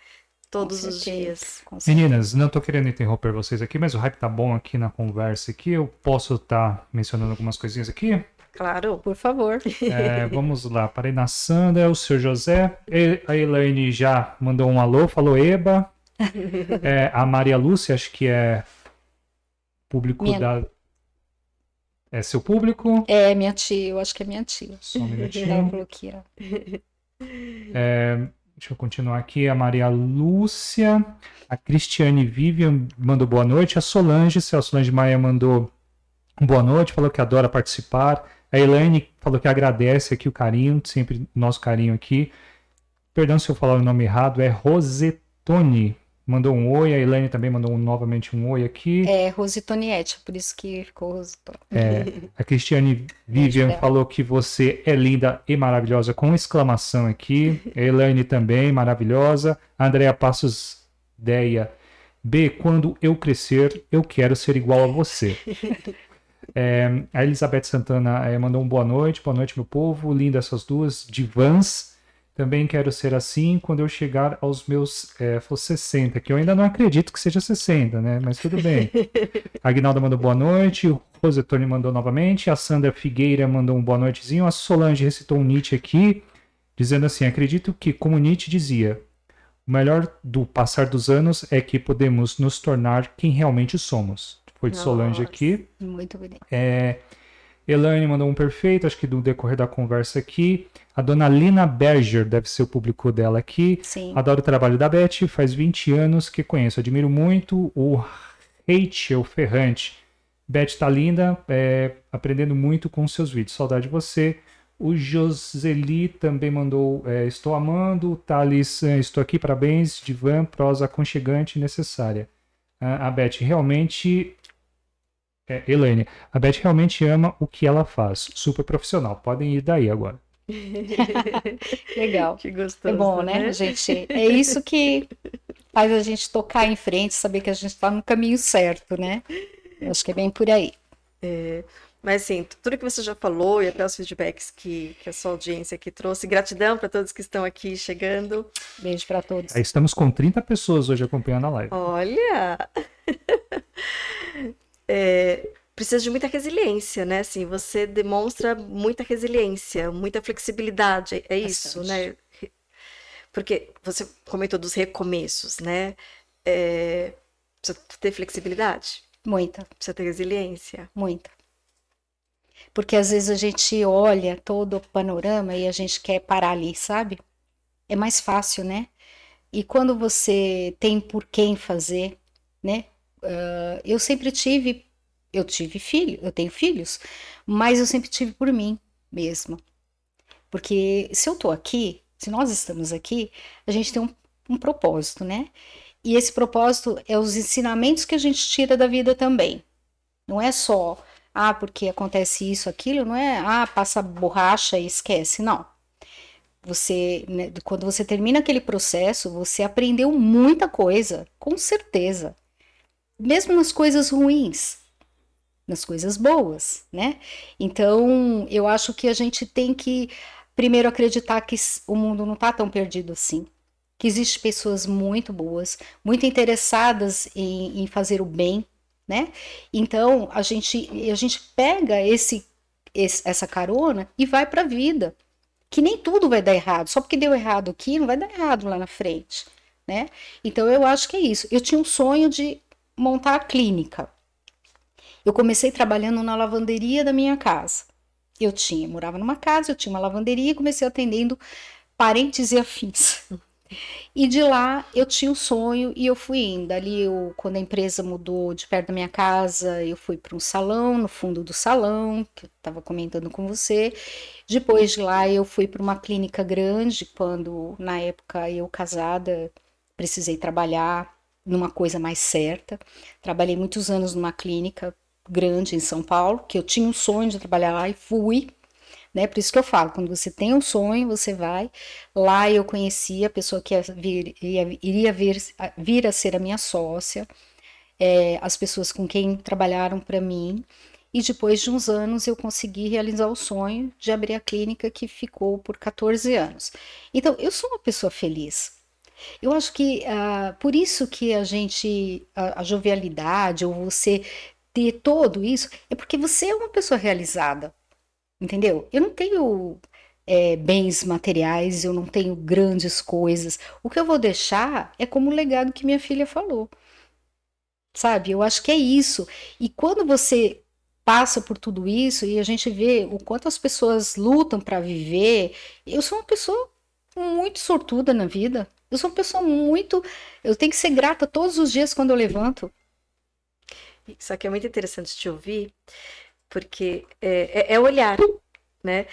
Todos os dias. Meninas, não estou querendo interromper vocês aqui, mas o hype tá bom aqui na conversa aqui. Eu posso estar tá mencionando algumas coisinhas aqui? Claro, por favor. É, vamos lá, parei na Sandra, o seu José. A Elaine já mandou um alô, falou Eba. É, a Maria Lúcia, acho que é público minha... da. É seu público? É, minha tia, eu acho que é minha tia. Só um minutinho. aqui, É, deixa eu continuar aqui. A Maria Lúcia, a Cristiane Vivian mandou boa noite. A Solange, a Solange Maia mandou boa noite, falou que adora participar. A Elaine falou que agradece aqui o carinho, sempre nosso carinho aqui. Perdão se eu falar o nome errado, é Rosetone. Mandou um oi, a Elaine também mandou um, novamente um oi aqui. É, Rositoniette, por isso que ficou Rosetone. É, a Cristiane Vivian falou que você é linda e maravilhosa, com exclamação aqui. A Elaine também, maravilhosa. A Andrea Passos Deia. B, quando eu crescer, eu quero ser igual a você. É, a Elizabeth Santana é, mandou um boa noite, boa noite, meu povo. Linda essas duas divãs. Também quero ser assim quando eu chegar aos meus é, 60, que eu ainda não acredito que seja 60, né? Mas tudo bem. A Agnalda mandou boa noite, o Rosetone mandou novamente, a Sandra Figueira mandou um boa noitezinho, a Solange recitou um Nietzsche aqui, dizendo assim: acredito que, como Nietzsche dizia, o melhor do passar dos anos é que podemos nos tornar quem realmente somos foi de Nossa, Solange aqui. Muito bonito. É, Elaine mandou um perfeito, acho que do decorrer da conversa aqui. A dona Lina Berger deve ser o público dela aqui. Sim. Adoro o trabalho da Beth, faz 20 anos que conheço, admiro muito o Rachel Ferrante. Beth tá linda, é, aprendendo muito com seus vídeos. Saudade de você. O Joseli também mandou é, Estou amando. Thales, é, estou aqui, parabéns. Divan, prosa aconchegante e necessária. A Beth realmente é, Elaine, a Beth realmente ama o que ela faz. Super profissional. Podem ir daí agora. Legal. Que gostoso. É bom, né, né, gente? É isso que faz a gente tocar em frente, saber que a gente está no caminho certo, né? Eu acho que é bem por aí. É, mas assim, tudo que você já falou e até os feedbacks que, que a sua audiência aqui trouxe, gratidão para todos que estão aqui chegando. Beijo para todos. Estamos com 30 pessoas hoje acompanhando a live. Olha! é, precisa de muita resiliência, né? Assim, você demonstra muita resiliência, muita flexibilidade, é isso, né? Porque você comentou dos recomeços, né? É, precisa ter flexibilidade. Muita. Precisa ter resiliência. Muita. Porque às vezes a gente olha todo o panorama e a gente quer parar ali, sabe? É mais fácil, né? E quando você tem por quem fazer, né? Uh, eu sempre tive, eu tive filho, eu tenho filhos, mas eu sempre tive por mim mesma. Porque se eu tô aqui, se nós estamos aqui, a gente tem um, um propósito, né? E esse propósito é os ensinamentos que a gente tira da vida também. Não é só, ah, porque acontece isso, aquilo, não é, ah, passa borracha e esquece, não. Você, né, quando você termina aquele processo, você aprendeu muita coisa, com certeza mesmo nas coisas ruins, nas coisas boas, né? Então, eu acho que a gente tem que primeiro acreditar que o mundo não está tão perdido assim, que existem pessoas muito boas, muito interessadas em, em fazer o bem, né? Então, a gente a gente pega esse, esse essa carona e vai para a vida. Que nem tudo vai dar errado, só porque deu errado aqui, não vai dar errado lá na frente, né? Então eu acho que é isso. Eu tinha um sonho de montar a clínica. Eu comecei trabalhando na lavanderia da minha casa. Eu tinha, morava numa casa, eu tinha uma lavanderia e comecei atendendo parentes e afins. E de lá eu tinha um sonho e eu fui indo. Ali, eu, quando a empresa mudou de perto da minha casa, eu fui para um salão, no fundo do salão, que eu estava comentando com você. Depois de lá, eu fui para uma clínica grande, quando na época eu casada precisei trabalhar numa coisa mais certa. Trabalhei muitos anos numa clínica grande em São Paulo, que eu tinha um sonho de trabalhar lá e fui. Né? Por isso que eu falo, quando você tem um sonho, você vai. Lá eu conheci a pessoa que ia vir, ia, iria vir, vir a ser a minha sócia, é, as pessoas com quem trabalharam para mim. E depois de uns anos eu consegui realizar o sonho de abrir a clínica que ficou por 14 anos. Então, eu sou uma pessoa feliz. Eu acho que uh, por isso que a gente, a, a jovialidade, ou você ter todo isso, é porque você é uma pessoa realizada. Entendeu? Eu não tenho é, bens materiais, eu não tenho grandes coisas. O que eu vou deixar é como o legado que minha filha falou. Sabe? Eu acho que é isso. E quando você passa por tudo isso e a gente vê o quanto as pessoas lutam para viver, eu sou uma pessoa muito sortuda na vida. Eu sou uma pessoa muito. Eu tenho que ser grata todos os dias quando eu levanto. Isso aqui é muito interessante te ouvir, porque é, é, é olhar, né?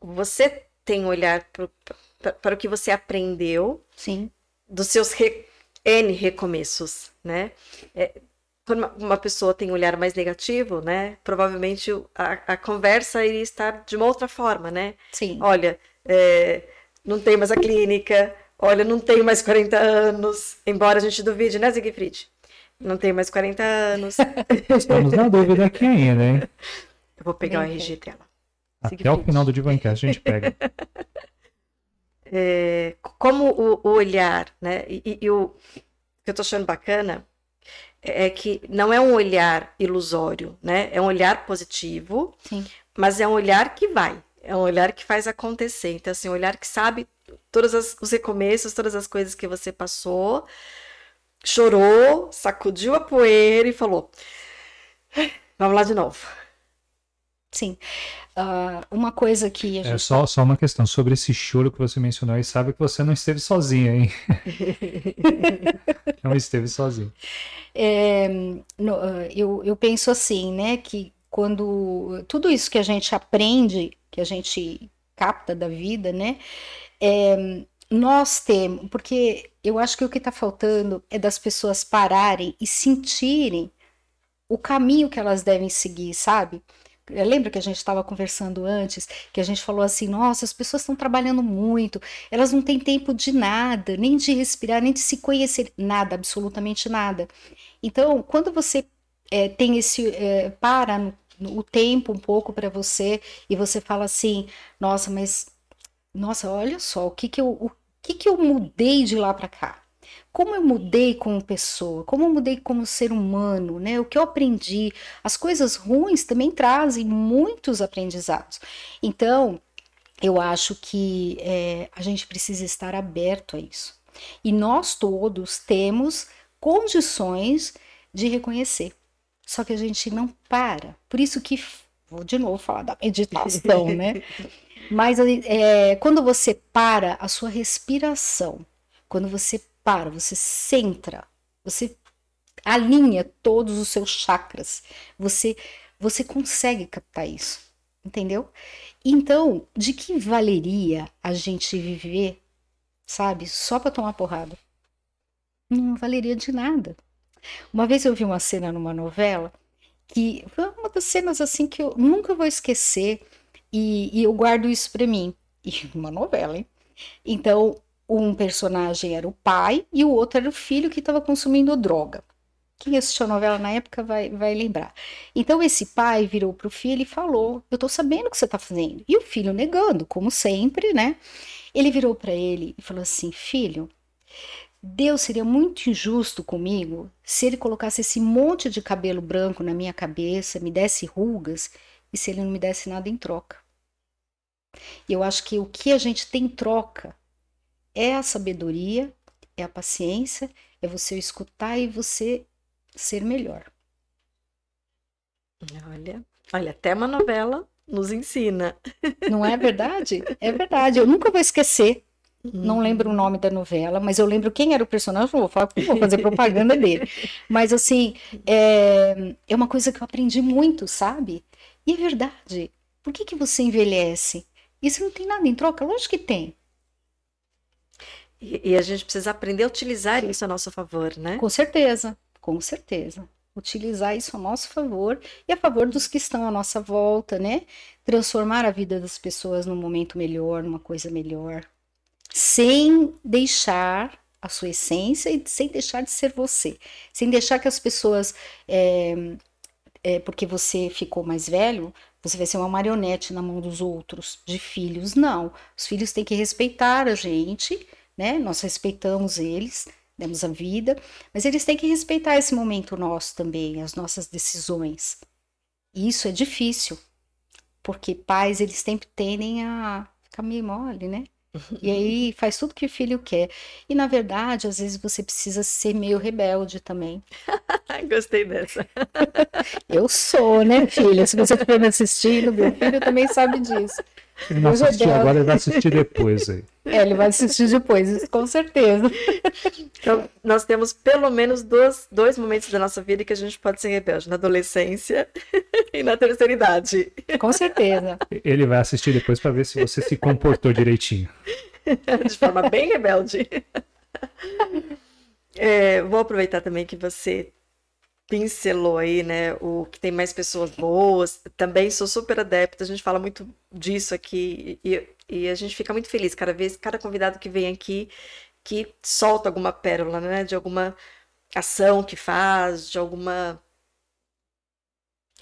Você tem olhar para o que você aprendeu Sim. dos seus re, N recomeços, né? É, quando uma pessoa tem um olhar mais negativo, né? Provavelmente a, a conversa iria estar de uma outra forma, né? Sim. Olha, é, não tem mais a clínica, olha, não tenho mais 40 anos, embora a gente duvide, né, Siegfried? Não tenho mais 40 anos. Estamos na dúvida aqui ainda, hein? Eu vou pegar Bem, o RG dela. Até Siegfried. o final do Divancast a gente pega. É, como o, o, olhar, né? E, e, e o que eu tô achando bacana é que não é um olhar ilusório, né? É um olhar positivo, Sim. mas é um olhar que vai, é um olhar que faz acontecer. Então, assim, um olhar que sabe todos as, os recomeços, todas as coisas que você passou, chorou, sacudiu a poeira e falou: vamos lá de novo. Sim. Uh, uma coisa que a é gente. É só, só uma questão sobre esse choro que você mencionou e sabe que você não esteve sozinha, hein? não esteve sozinha. É, no, ah, eu, eu penso assim, né, que quando tudo isso que a gente aprende, que a gente capta da vida, né, é, nós temos, porque eu acho que o que está faltando é das pessoas pararem e sentirem o caminho que elas devem seguir, sabe? Lembra que a gente estava conversando antes, que a gente falou assim: nossa, as pessoas estão trabalhando muito, elas não têm tempo de nada, nem de respirar, nem de se conhecer, nada, absolutamente nada. Então, quando você é, tem esse. É, para no, no, o tempo um pouco para você e você fala assim: nossa, mas. Nossa, olha só, o que, que, eu, o que, que eu mudei de lá para cá? como eu mudei como pessoa, como eu mudei como ser humano, né? O que eu aprendi. As coisas ruins também trazem muitos aprendizados. Então, eu acho que é, a gente precisa estar aberto a isso. E nós todos temos condições de reconhecer. Só que a gente não para. Por isso que vou de novo falar da meditação, né? Mas é, quando você para a sua respiração, quando você para, você centra, você alinha todos os seus chakras. Você você consegue captar isso, entendeu? Então, de que valeria a gente viver, sabe, só para tomar porrada? Não valeria de nada. Uma vez eu vi uma cena numa novela que foi uma das cenas assim que eu nunca vou esquecer e, e eu guardo isso para mim. E uma novela, hein? Então, um personagem era o pai e o outro era o filho que estava consumindo droga. Quem assistiu a novela na época vai, vai lembrar. Então esse pai virou para o filho e falou: Eu estou sabendo o que você está fazendo. E o filho negando, como sempre, né? Ele virou para ele e falou assim: Filho, Deus seria muito injusto comigo se ele colocasse esse monte de cabelo branco na minha cabeça, me desse rugas e se ele não me desse nada em troca. E eu acho que o que a gente tem em troca é a sabedoria, é a paciência, é você escutar e você ser melhor. Olha, olha, até uma novela nos ensina. Não é verdade? É verdade. Eu nunca vou esquecer. Não uhum. lembro o nome da novela, mas eu lembro quem era o personagem. Não vou, falar, vou fazer propaganda dele. Mas, assim, é, é uma coisa que eu aprendi muito, sabe? E é verdade. Por que, que você envelhece? Isso não tem nada em troca? Lógico que tem. E, e, a gente precisa aprender a utilizar isso a nosso favor, né? Com certeza, com certeza. utilizar isso a nosso favor e a favor dos que estão à nossa volta, né? Transformar a vida das pessoas num momento melhor, numa coisa melhor, sem deixar a sua essência e sem deixar de ser você, sem deixar que as pessoas, é, é, porque você ficou mais velho, você vai ser uma marionete na mão dos outros, de filhos. Não, os filhos têm que respeitar a gente, né? Nós respeitamos eles, demos a vida, mas eles têm que respeitar esse momento nosso também, as nossas decisões. E isso é difícil, porque pais eles sempre tendem a ficar meio mole, né? E aí faz tudo que o filho quer. E na verdade, às vezes você precisa ser meio rebelde também. Gostei dessa. Eu sou, né, filha? Se você estiver me assistindo, meu filho também sabe disso. Ele não assistiu agora, ele vai assistir depois aí. É, ele vai assistir depois, com certeza. Então, nós temos pelo menos dois, dois momentos da nossa vida que a gente pode ser rebelde: na adolescência e na terceira idade. Com certeza. Ele vai assistir depois para ver se você se comportou direitinho. De forma bem rebelde. É, vou aproveitar também que você pincelou aí, né, o que tem mais pessoas boas. Também sou super adepta, a gente fala muito disso aqui e, e a gente fica muito feliz cada vez, cada convidado que vem aqui que solta alguma pérola, né, de alguma ação que faz, de alguma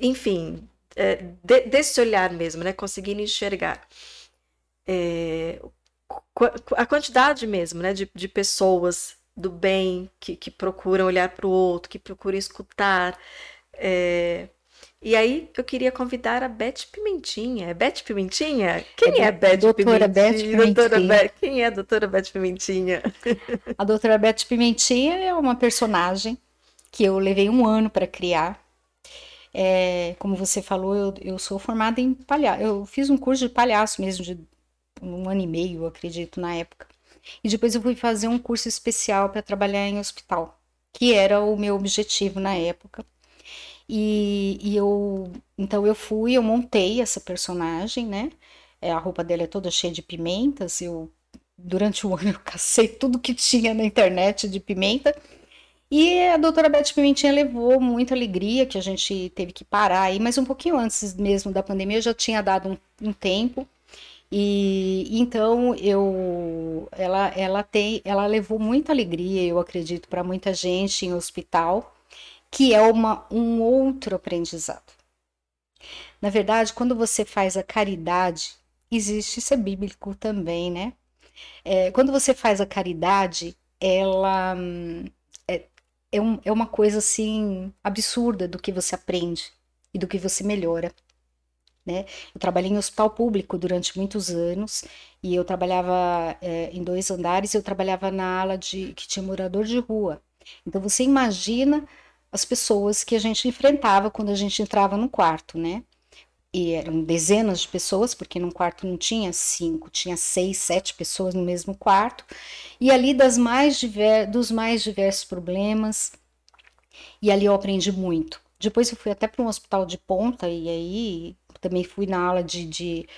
enfim, é, de, desse olhar mesmo, né, conseguindo enxergar é, a quantidade mesmo, né, de, de pessoas do bem, que, que procuram olhar para o outro, que procuram escutar. É... E aí eu queria convidar a Beth Pimentinha. É Beth Pimentinha? Quem é, é Beth doutora Pimentinha? Beth Pimentinha. Doutora Beth... Quem é a doutora Beth Pimentinha? A doutora Beth Pimentinha é uma personagem que eu levei um ano para criar. É, como você falou, eu, eu sou formada em palhaço. Eu fiz um curso de palhaço mesmo, de um ano e meio, acredito, na época. E depois eu fui fazer um curso especial para trabalhar em hospital, que era o meu objetivo na época. E, e, eu, então eu fui, eu montei essa personagem, né? É, a roupa dela é toda cheia de pimentas. Eu durante o ano eu cacei tudo que tinha na internet de pimenta. E a doutora Beth Pimentinha levou muita alegria que a gente teve que parar aí, mas um pouquinho antes mesmo da pandemia eu já tinha dado um, um tempo e então eu ela ela tem ela levou muita alegria, eu acredito, para muita gente em hospital, que é uma um outro aprendizado. Na verdade, quando você faz a caridade, existe isso é bíblico também, né? É, quando você faz a caridade, ela é, é, um, é uma coisa assim absurda do que você aprende e do que você melhora. Né? Eu trabalhei em hospital público durante muitos anos e eu trabalhava é, em dois andares. Eu trabalhava na ala de que tinha morador de rua. Então você imagina as pessoas que a gente enfrentava quando a gente entrava no quarto, né? E eram dezenas de pessoas, porque num quarto não tinha cinco, tinha seis, sete pessoas no mesmo quarto. E ali das mais diver, dos mais diversos problemas. E ali eu aprendi muito. Depois eu fui até para um hospital de ponta e aí também fui na aula de, de,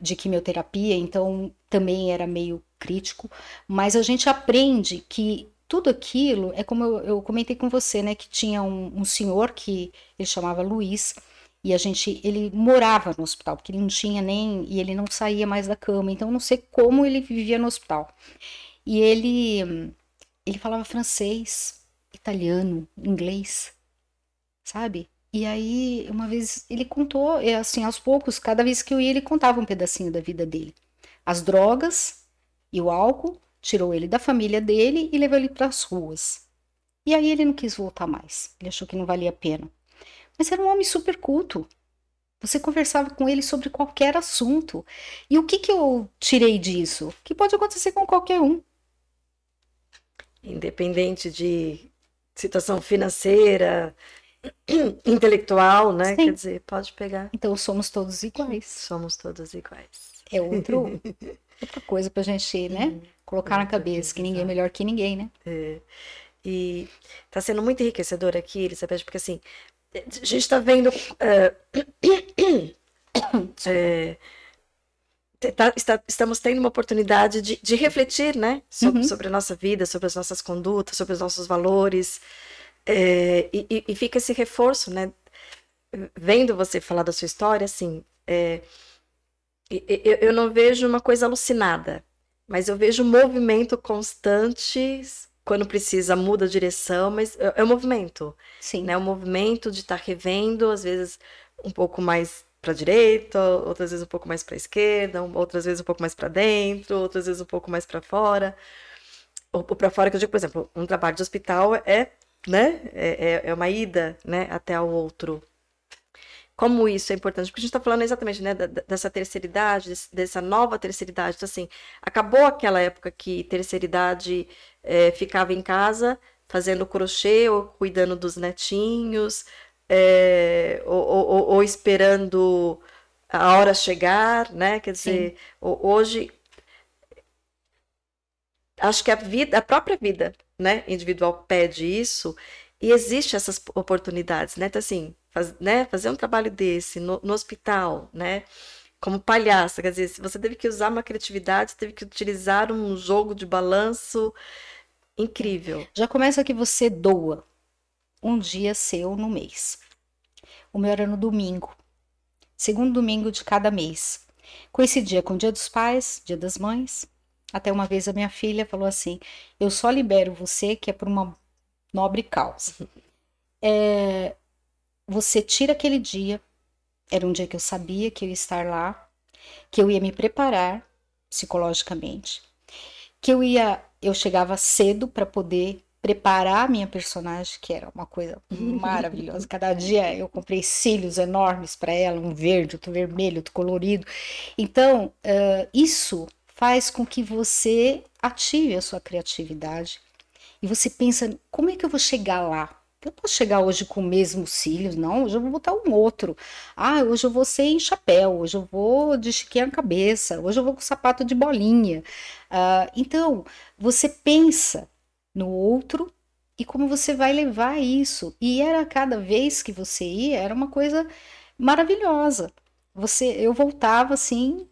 de quimioterapia, então também era meio crítico, mas a gente aprende que tudo aquilo é como eu, eu comentei com você, né? Que tinha um, um, senhor que ele chamava Luiz e a gente ele morava no hospital porque ele não tinha nem e ele não saía mais da cama, então não sei como ele vivia no hospital. E ele ele falava francês, italiano, inglês, sabe? E aí, uma vez ele contou, assim, aos poucos, cada vez que eu ia, ele contava um pedacinho da vida dele. As drogas e o álcool tirou ele da família dele e levou ele para as ruas. E aí ele não quis voltar mais. Ele achou que não valia a pena. Mas era um homem super culto. Você conversava com ele sobre qualquer assunto. E o que, que eu tirei disso? Que pode acontecer com qualquer um. Independente de situação financeira, intelectual, né? Sim. Quer dizer, pode pegar. Então somos todos iguais. Somos todos iguais. É outro, outra coisa pra gente, né? Hum, Colocar na cabeça que ninguém é melhor que ninguém, né? É. E tá sendo muito enriquecedor aqui, Elizabeth, porque assim, a gente tá vendo. Uh, é, tá, está, estamos tendo uma oportunidade de, de refletir, né? Sobre, uhum. sobre a nossa vida, sobre as nossas condutas, sobre os nossos valores É, e, e, fica esse reforço, né? Vendo você falar da sua história, assim, é, eu, eu não vejo uma coisa alucinada, mas eu vejo movimento constante quando precisa muda a direção, mas é, é um movimento. Sim. Né? O movimento de estar tá revendo, às vezes um pouco mais para a direita, outras vezes um pouco mais para a esquerda, outras vezes um pouco mais para dentro, outras vezes um pouco mais para fora. O, o para fora que eu digo, por exemplo, um trabalho de hospital é, né, é, é, é uma ida, né, até o outro. Como isso é importante? Porque a gente está falando exatamente, né, dessa terceira idade, dessa nova terceira idade. Então, assim, acabou aquela época que terceira idade é, ficava em casa fazendo crochê ou cuidando dos netinhos, é, ou, ou, ou, esperando a hora chegar, né? Quer dizer, Sim. hoje acho que a vida, a própria vida, né, individual pede isso e existe essas oportunidades, né? Então assim, faz, né, fazer um trabalho desse no, no hospital, né? Como palhaça, quer dizer, se você teve que usar uma criatividade, teve que utilizar um jogo de balanço incrível. Já começa que você doa um dia seu no mês. O meu era no domingo, segundo domingo de cada mês. Coincidia com o Dia dos Pais, Dia das Mães. Até uma vez a minha filha falou assim: Eu só libero você que é por uma nobre causa. É, você tira aquele dia, era um dia que eu sabia que eu ia estar lá, que eu ia me preparar psicologicamente, que eu ia, eu chegava cedo para poder preparar a minha personagem, que era uma coisa maravilhosa. Cada dia eu comprei cílios enormes para ela, um verde, outro vermelho, outro colorido. Então, uh, isso faz com que você ative a sua criatividade e você pensa: como é que eu vou chegar lá? Eu posso chegar hoje com o mesmo cílios? Não, hoje eu vou botar um outro. Ah, hoje eu vou ser em chapéu, hoje eu vou de chiquinha na cabeça, hoje eu vou com sapato de bolinha. Uh, então, você pensa no outro e como você vai levar isso. E era cada vez que você ia, era uma coisa maravilhosa. Você, eu voltava assim,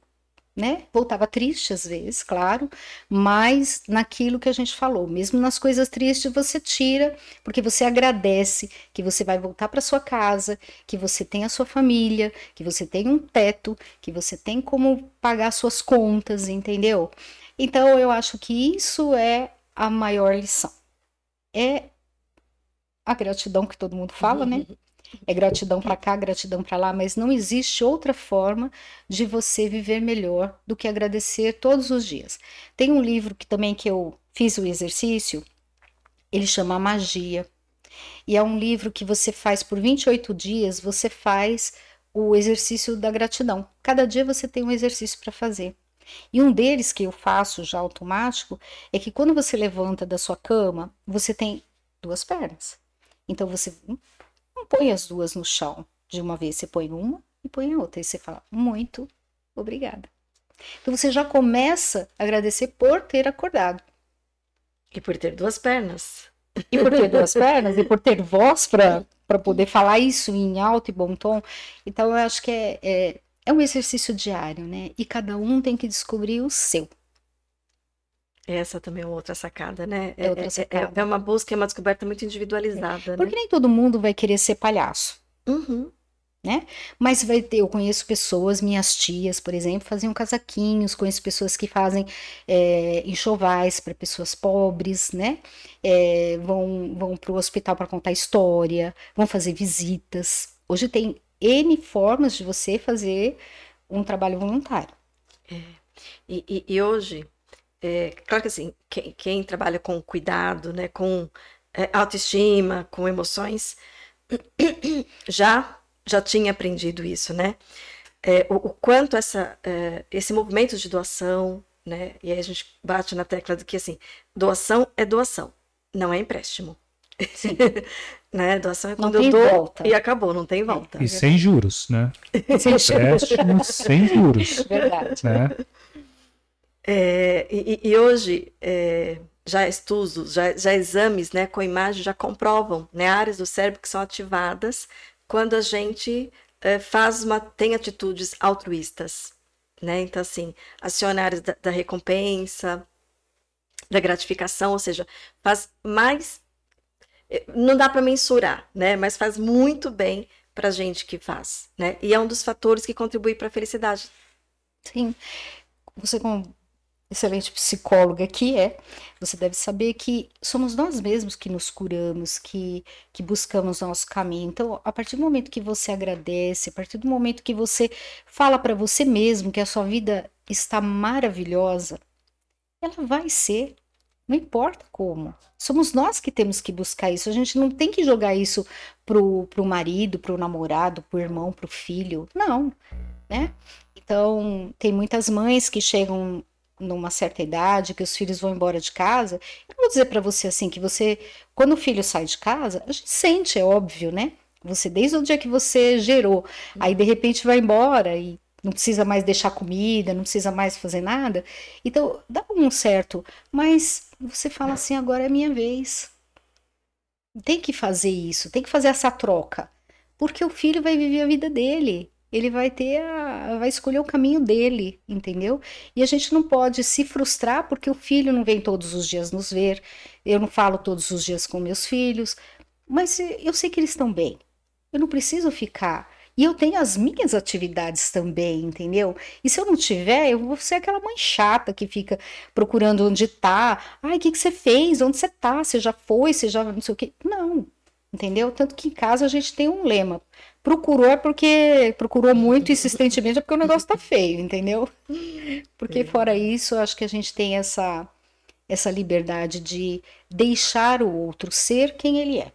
né? Voltava triste às vezes, claro, mas naquilo que a gente falou, mesmo nas coisas tristes você tira, porque você agradece que você vai voltar para sua casa, que você tem a sua família, que você tem um teto, que você tem como pagar suas contas, entendeu? Então eu acho que isso é a maior lição? É a gratidão que todo mundo fala, né? É gratidão para cá, gratidão para lá, mas não existe outra forma de você viver melhor do que agradecer todos os dias. Tem um livro que também que eu fiz o exercício, ele chama Magia. E é um livro que você faz por 28 dias, você faz o exercício da gratidão. Cada dia você tem um exercício para fazer. E um deles que eu faço já automático é que quando você levanta da sua cama, você tem duas pernas. Então você põe as duas no chão de uma vez, você põe uma e põe a outra. E você fala, muito obrigada. Então você já começa a agradecer por ter acordado. E por ter duas pernas. E por ter duas pernas, e por ter voz para poder falar isso em alto e bom tom. Então eu acho que é, é é um exercício diário, né? E cada um tem que descobrir o seu. Essa também é outra sacada, né? É, outra sacada. É, é, uma busca, é uma descoberta muito individualizada. É. Porque né? nem todo mundo vai querer ser palhaço. Uhum. Né? Mas vai ter, eu conheço pessoas, minhas tias, por exemplo, faziam casaquinhos, conheço pessoas que fazem é, enxovais para pessoas pobres, né? É, vão vão para o hospital para contar história, vão fazer visitas. Hoje tem N formas de você fazer um trabalho voluntário. É. E, e, e, hoje, é, claro que assim, quem, quem, trabalha com cuidado, né, com é, autoestima, com emoções, já já tinha aprendido isso, né? É, o, o, quanto essa, é, esse movimento de doação, né? E aí a gente bate na tecla de que assim, doação é doação, não é empréstimo. Sim. né? Doação é quando eu dou volta. e acabou, não tem volta. E sem juros, né? Empréstimo sem juros. Verdade. Né? É, e, e, hoje, é, já estudos, já, já, exames né, com imagem já comprovam né, áreas do cérebro que são ativadas quando a gente é, faz uma, tem atitudes altruístas. Né? Então, assim, aciona áreas da, da recompensa, da gratificação, ou seja, faz mais não dá para mensurar, né? Mas faz muito bem para gente que faz, né? E é um dos fatores que contribui para a felicidade. Sim. Você como excelente psicóloga que é, você deve saber que somos nós mesmos que nos curamos, que, que buscamos nosso caminho. Então, a partir do momento que você agradece, a partir do momento que você fala para você mesmo que a sua vida está maravilhosa, ela vai ser. Não importa como. Somos nós que temos que buscar isso. A gente não tem que jogar isso pro, pro marido, pro namorado, pro irmão, pro filho. Não, né? Então, tem muitas mães que chegam numa certa idade, que os filhos vão embora de casa. Eu vou dizer para você assim que você, quando o filho sai de casa, a gente sente, é óbvio, né? Você desde o dia que você gerou, aí de repente vai embora e não precisa mais deixar comida, não precisa mais fazer nada. Então, dá um certo, mas você fala assim, agora é minha vez. Tem que fazer isso, tem que fazer essa troca, porque o filho vai viver a vida dele. Ele vai ter a, vai escolher o caminho dele, entendeu? E a gente não pode se frustrar porque o filho não vem todos os dias nos ver. Eu não falo todos os dias com meus filhos, mas eu sei que eles estão bem. Eu não preciso ficar e eu tenho as minhas atividades também, entendeu? E se eu não tiver, eu vou ser aquela mãe chata que fica procurando onde tá. Ai, o que, que você fez? Onde você tá? Você já foi? Você já não sei o quê. Não, entendeu? Tanto que em casa a gente tem um lema. Procurou é porque procurou muito insistentemente, é porque o negócio tá feio, entendeu? Porque fora isso, acho que a gente tem essa essa liberdade de deixar o outro ser quem ele é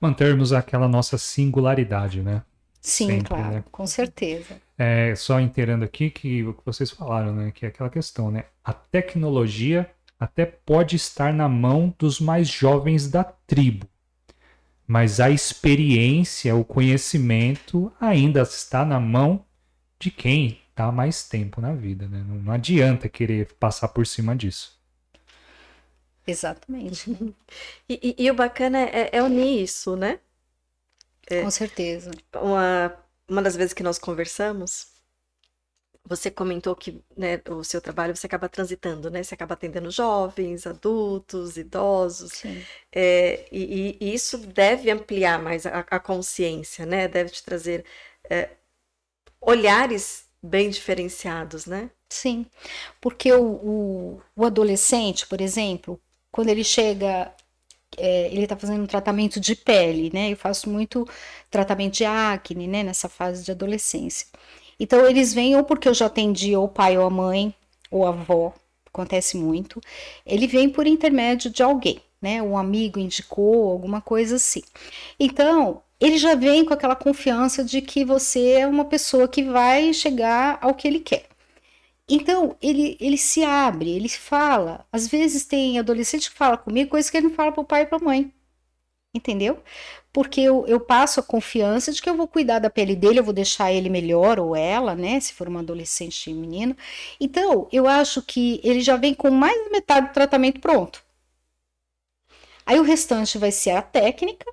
mantermos aquela nossa singularidade, né? Sim, Sempre, claro, né? com certeza. É, só inteirando aqui que o que vocês falaram, né? Que é aquela questão, né? A tecnologia até pode estar na mão dos mais jovens da tribo, mas a experiência, o conhecimento ainda está na mão de quem está mais tempo na vida, né? Não, não adianta querer passar por cima disso. Exatamente. e, e, e, o bacana é, é unir isso, né? É, Com certeza. Uma, uma das vezes que nós conversamos, você comentou que né, o seu trabalho você acaba transitando, né? Você acaba atendendo jovens, adultos, idosos. É, e, e, isso deve ampliar mais a, a, consciência, né? Deve te trazer é, olhares bem diferenciados, né? Sim, porque o, o, o adolescente, por exemplo, quando ele chega, é, ele está fazendo um tratamento de pele, né? Eu faço muito tratamento de acne, né? Nessa fase de adolescência. Então eles vêm ou porque eu já atendi ou o pai ou a mãe ou a avó, acontece muito. Ele vem por intermédio de alguém, né? Um amigo indicou, alguma coisa assim. Então ele já vem com aquela confiança de que você é uma pessoa que vai chegar ao que ele quer. Então, ele, ele se abre, ele fala. Às vezes tem adolescente que fala comigo coisas que ele não fala para o pai e para a mãe. Entendeu? Porque eu, eu passo a confiança de que eu vou cuidar da pele dele, eu vou deixar ele melhor, ou ela, né? Se for uma adolescente menina. Então, eu acho que ele já vem com mais da metade do tratamento pronto. Aí o restante vai ser a técnica,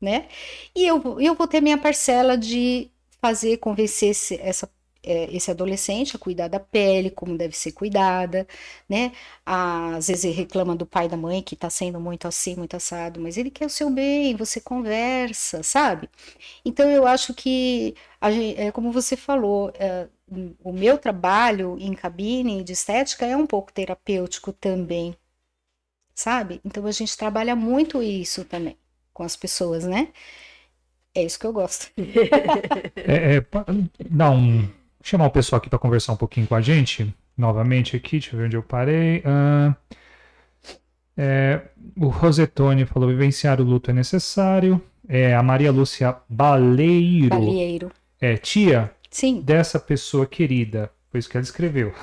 né? E eu, eu vou ter minha parcela de fazer, convencer esse, essa esse adolescente a cuidar da pele, como deve ser cuidada, né? Às vezes ele reclama do pai e da mãe que tá sendo muito assim, muito assado, mas ele quer o seu bem, você conversa, sabe? Então eu acho que, gente, é, como você falou, é, o meu trabalho em cabine de estética é um pouco terapêutico também, sabe? Então a gente trabalha muito isso também com as pessoas, né? É isso que eu gosto. é, é, dá um, chamar o pessoal aqui para conversar um pouquinho com a gente. Novamente aqui, deixa eu ver onde eu parei. Uh, é, o Rosetone falou: vivenciar o luto é necessário. É, a Maria Lúcia Baleiro. Baleiro. É, tia Sim. dessa pessoa querida. Foi isso que ela escreveu.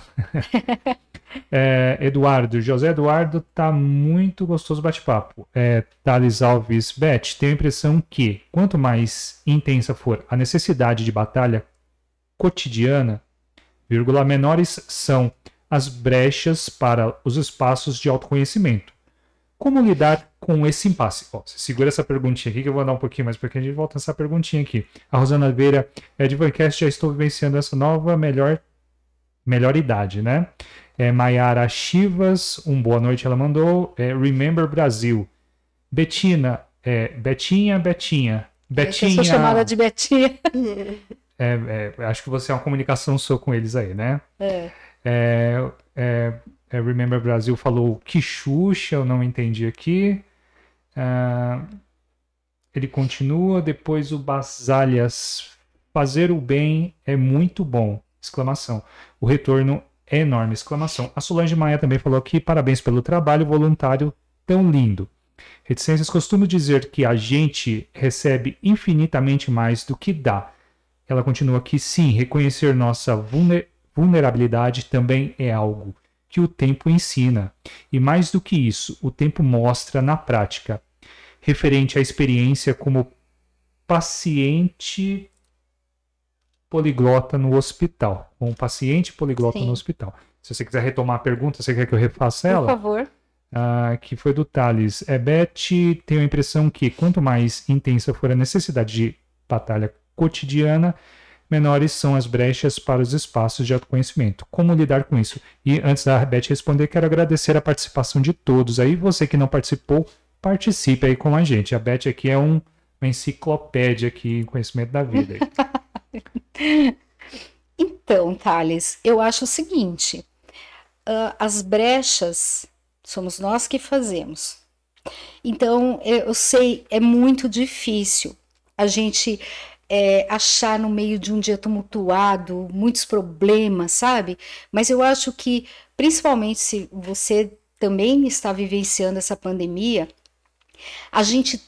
é, Eduardo, José Eduardo, tá muito gostoso o bate-papo. É, Thales Alves, Beth, tenho a impressão que quanto mais intensa for a necessidade de batalha cotidiana, vírgula, menores são as brechas para os espaços de autoconhecimento. Como lidar com esse impasse? Ó, segura essa perguntinha aqui que eu vou dar um pouquinho mais porque a gente volta nessa perguntinha aqui. A Rosana Veira é de Vancast, já estou vivenciando essa nova melhor melhor idade, né? É Maiara Chivas, um boa noite ela mandou. É Remember Brasil. Betina, é, Betinha, Betinha. Betinha. Eu sou chamada de Betinha. É, é, acho que você é uma comunicação sua com eles aí, né? É. É, é, é, Remember Brasil falou que Xuxa, eu não entendi aqui. Ah, ele continua, depois o Basalias. Fazer o bem é muito bom! Exclamação. O retorno é enorme! Exclamação. A Solange Maia também falou aqui, parabéns pelo trabalho voluntário tão lindo. Reticências costumo dizer que a gente recebe infinitamente mais do que dá. Ela continua aqui, sim, reconhecer nossa vulner vulnerabilidade também é algo que o tempo ensina. E mais do que isso, o tempo mostra na prática, referente à experiência como paciente poliglota no hospital. Um paciente poliglota Sim. no hospital. Se você quiser retomar a pergunta, você quer que eu refaça Por ela? favor. Ah, que foi do Thales. É, Beth tem a impressão que quanto mais intensa for a necessidade de batalha cotidiana, menores são as brechas para os espaços de autoconhecimento. Como lidar com isso? E antes da Beth responder, quero agradecer a participação de todos. Aí você que não participou, participe aí com a gente. A Beth aqui é um- uma enciclopédia aqui em conhecimento da vida. Então, Thales, eu acho o seguinte: ah, as brechas somos nós que fazemos. Então, eu sei, é muito difícil a gente é, achar no meio de um dia tumultuado, muitos problemas, sabe? Mas eu acho que, principalmente se você também está vivenciando essa pandemia, a gente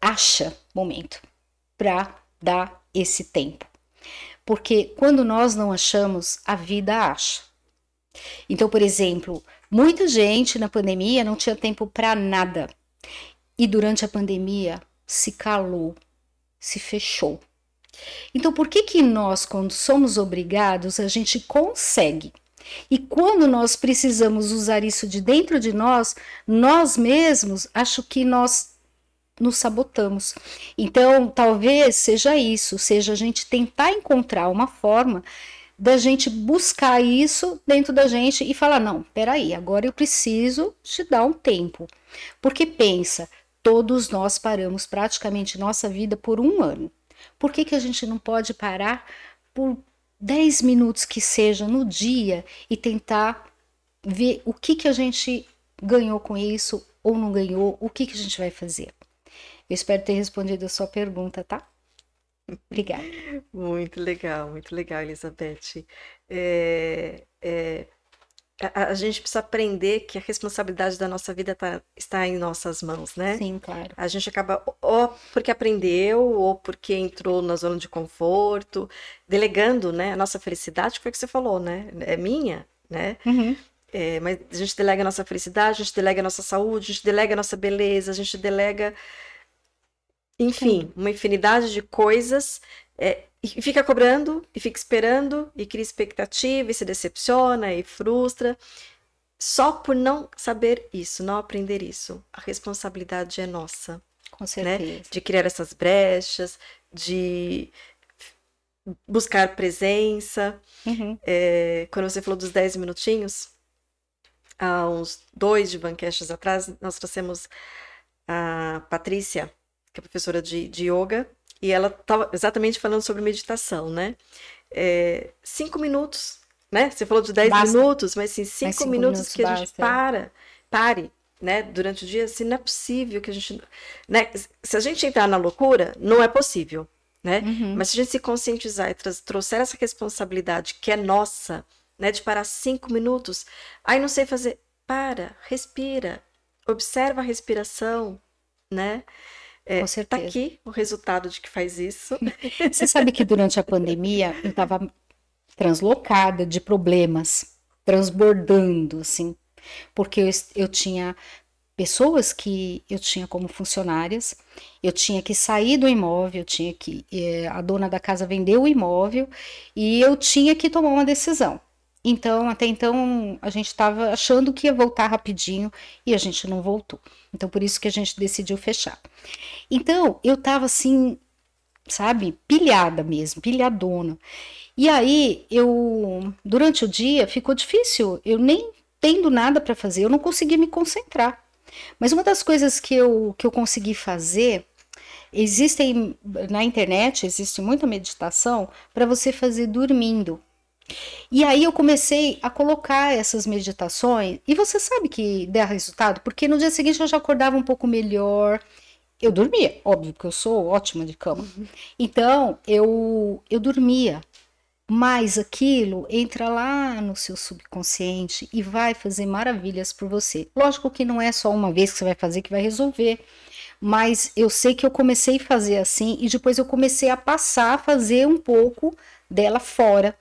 acha momento para dar esse tempo. Porque quando nós não achamos, a vida acha. Então, por exemplo, muita gente na pandemia não tinha tempo para nada. E durante a pandemia se calou, se fechou. Então, por que que nós, quando somos obrigados, a gente consegue? E quando nós precisamos usar isso de dentro de nós, nós mesmos, acho que nós nos sabotamos. Então, talvez seja isso, seja a gente tentar encontrar uma forma da gente buscar isso dentro da gente e falar: não, peraí, agora eu preciso te dar um tempo. Porque pensa, todos nós paramos praticamente nossa vida por um ano. Por que, que a gente não pode parar por 10 minutos que seja no dia e tentar ver o que, que a gente ganhou com isso ou não ganhou, o que, que a gente vai fazer? Eu espero ter respondido a sua pergunta, tá? Obrigada. Muito legal, muito legal, Elizabeth. É, é, a, a gente precisa aprender que a responsabilidade da nossa vida tá- está em nossas mãos, né? Sim, claro. A gente acaba ou porque aprendeu, ou porque entrou na zona de conforto, delegando, né? A nossa felicidade, foi o que você falou, né? É minha, né? Uhum. É, mas a gente delega a nossa felicidade, a gente delega a nossa saúde, a gente delega a nossa beleza, a gente delega, enfim, uma infinidade de coisas, é, e fica cobrando, e fica esperando, e cria expectativa, e se decepciona, e frustra, só por não saber isso, não aprender isso. A responsabilidade é nossa Com certeza. de criar essas brechas, de buscar presença. Uhum. É, quando você falou dos 10 minutinhos, há uns dois de banquetes atrás, nós trouxemos a Patrícia, que é professora de, de yoga, e ela estava exatamente falando sobre meditação, né? É, cinco minutos, né? Você falou de 10 Basta. minutos, mas sim, cinco, cinco minutos, minutos que a gente basta. para, pare, né? Durante o dia, assim, não é possível que a gente, né? Se a gente entrar na loucura, não é possível, né? Uhum. Mas se a gente se conscientizar e trouxer essa responsabilidade que é nossa, né, de parar cinco minutos, aí não sei fazer, para, respira, observa a respiração, né? É, Com tá certeza. aqui o resultado de que faz isso. Você sabe que durante a pandemia eu estava translocada de problemas, transbordando, assim, porque eu, eu tinha pessoas que eu tinha como funcionárias, eu tinha que sair do imóvel, eu tinha que eh, a dona da casa vendeu o imóvel e eu tinha que tomar uma decisão. Então, até então, a gente estava achando que ia voltar rapidinho e a gente não voltou. Então, por isso que a gente decidiu fechar. Então, eu estava assim, sabe, pilhada mesmo, pilhadona. E aí, eu, durante o dia, ficou difícil, eu nem tendo nada para fazer, eu não conseguia me concentrar. Mas uma das coisas que eu, que eu consegui fazer, existem na internet, existe muita meditação para você fazer dormindo. E aí eu comecei a colocar essas meditações, e você sabe que dá resultado, porque no dia seguinte eu já acordava um pouco melhor. Eu dormia, óbvio que eu sou ótima de cama. Então, eu eu dormia. Mas aquilo entra lá no seu subconsciente e vai fazer maravilhas por você. Lógico que não é só uma vez que você vai fazer que vai resolver. Mas eu sei que eu comecei a fazer assim e depois eu comecei a passar a fazer um pouco dela fora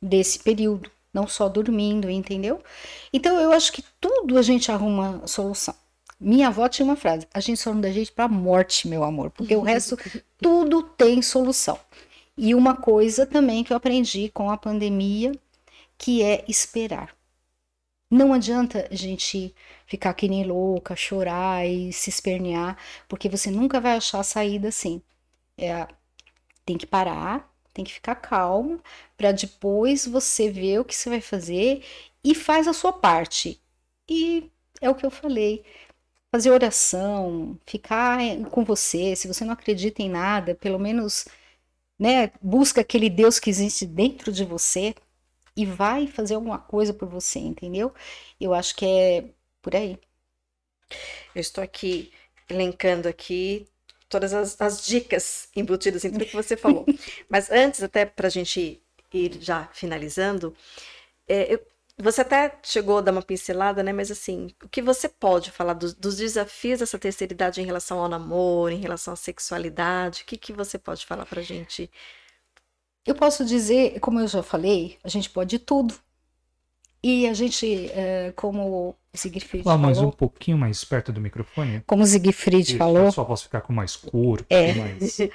desse período, não só dormindo, entendeu? Então eu acho que tudo a gente arruma solução. Minha avó tinha uma frase: a gente só não dá jeito para morte, meu amor, porque o resto tudo tem solução. E uma coisa também que eu aprendi com a pandemia, que é esperar. Não adianta a gente ficar que nem louca, chorar e se espernear, porque você nunca vai achar a saída assim. É, tem que parar, tem que ficar calmo, para depois você ver o que você vai fazer e faz a sua parte. E é o que eu falei. Fazer oração, ficar com você, se você não acredita em nada, pelo menos né, busca aquele Deus que existe dentro de você e vai fazer alguma coisa por você, entendeu? Eu acho que é por aí. Eu estou aqui elencando aqui todas as, as dicas embutidas em tudo que você falou. Mas antes, até para a gente ir já finalizando, é, eu, você até chegou a dar uma pincelada, né? Mas assim, o que você pode falar dos, dos desafios dessa terceira idade em relação ao namoro, em relação à sexualidade? O que, que você pode falar para a gente? Eu posso dizer, como eu já falei, a gente pode tudo. E a gente, é, como Siegfried Lá, falou... mas um pouquinho mais perto do microfone. Como Siegfried Isso, falou... Só posso ficar com mais corpo, É. mais...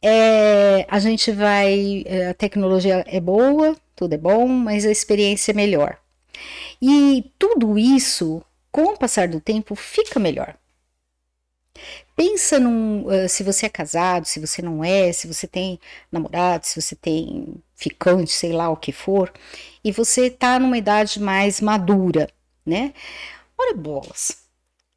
É, a gente vai. é, A tecnologia é boa, tudo é bom, mas a experiência é melhor. E tudo isso, com o passar do tempo, fica melhor. Pensa num, eh, se você é casado, se você não é, se você tem namorado, se você tem ficante, sei lá o que for, e você tá numa idade mais madura, né? Ora bolas.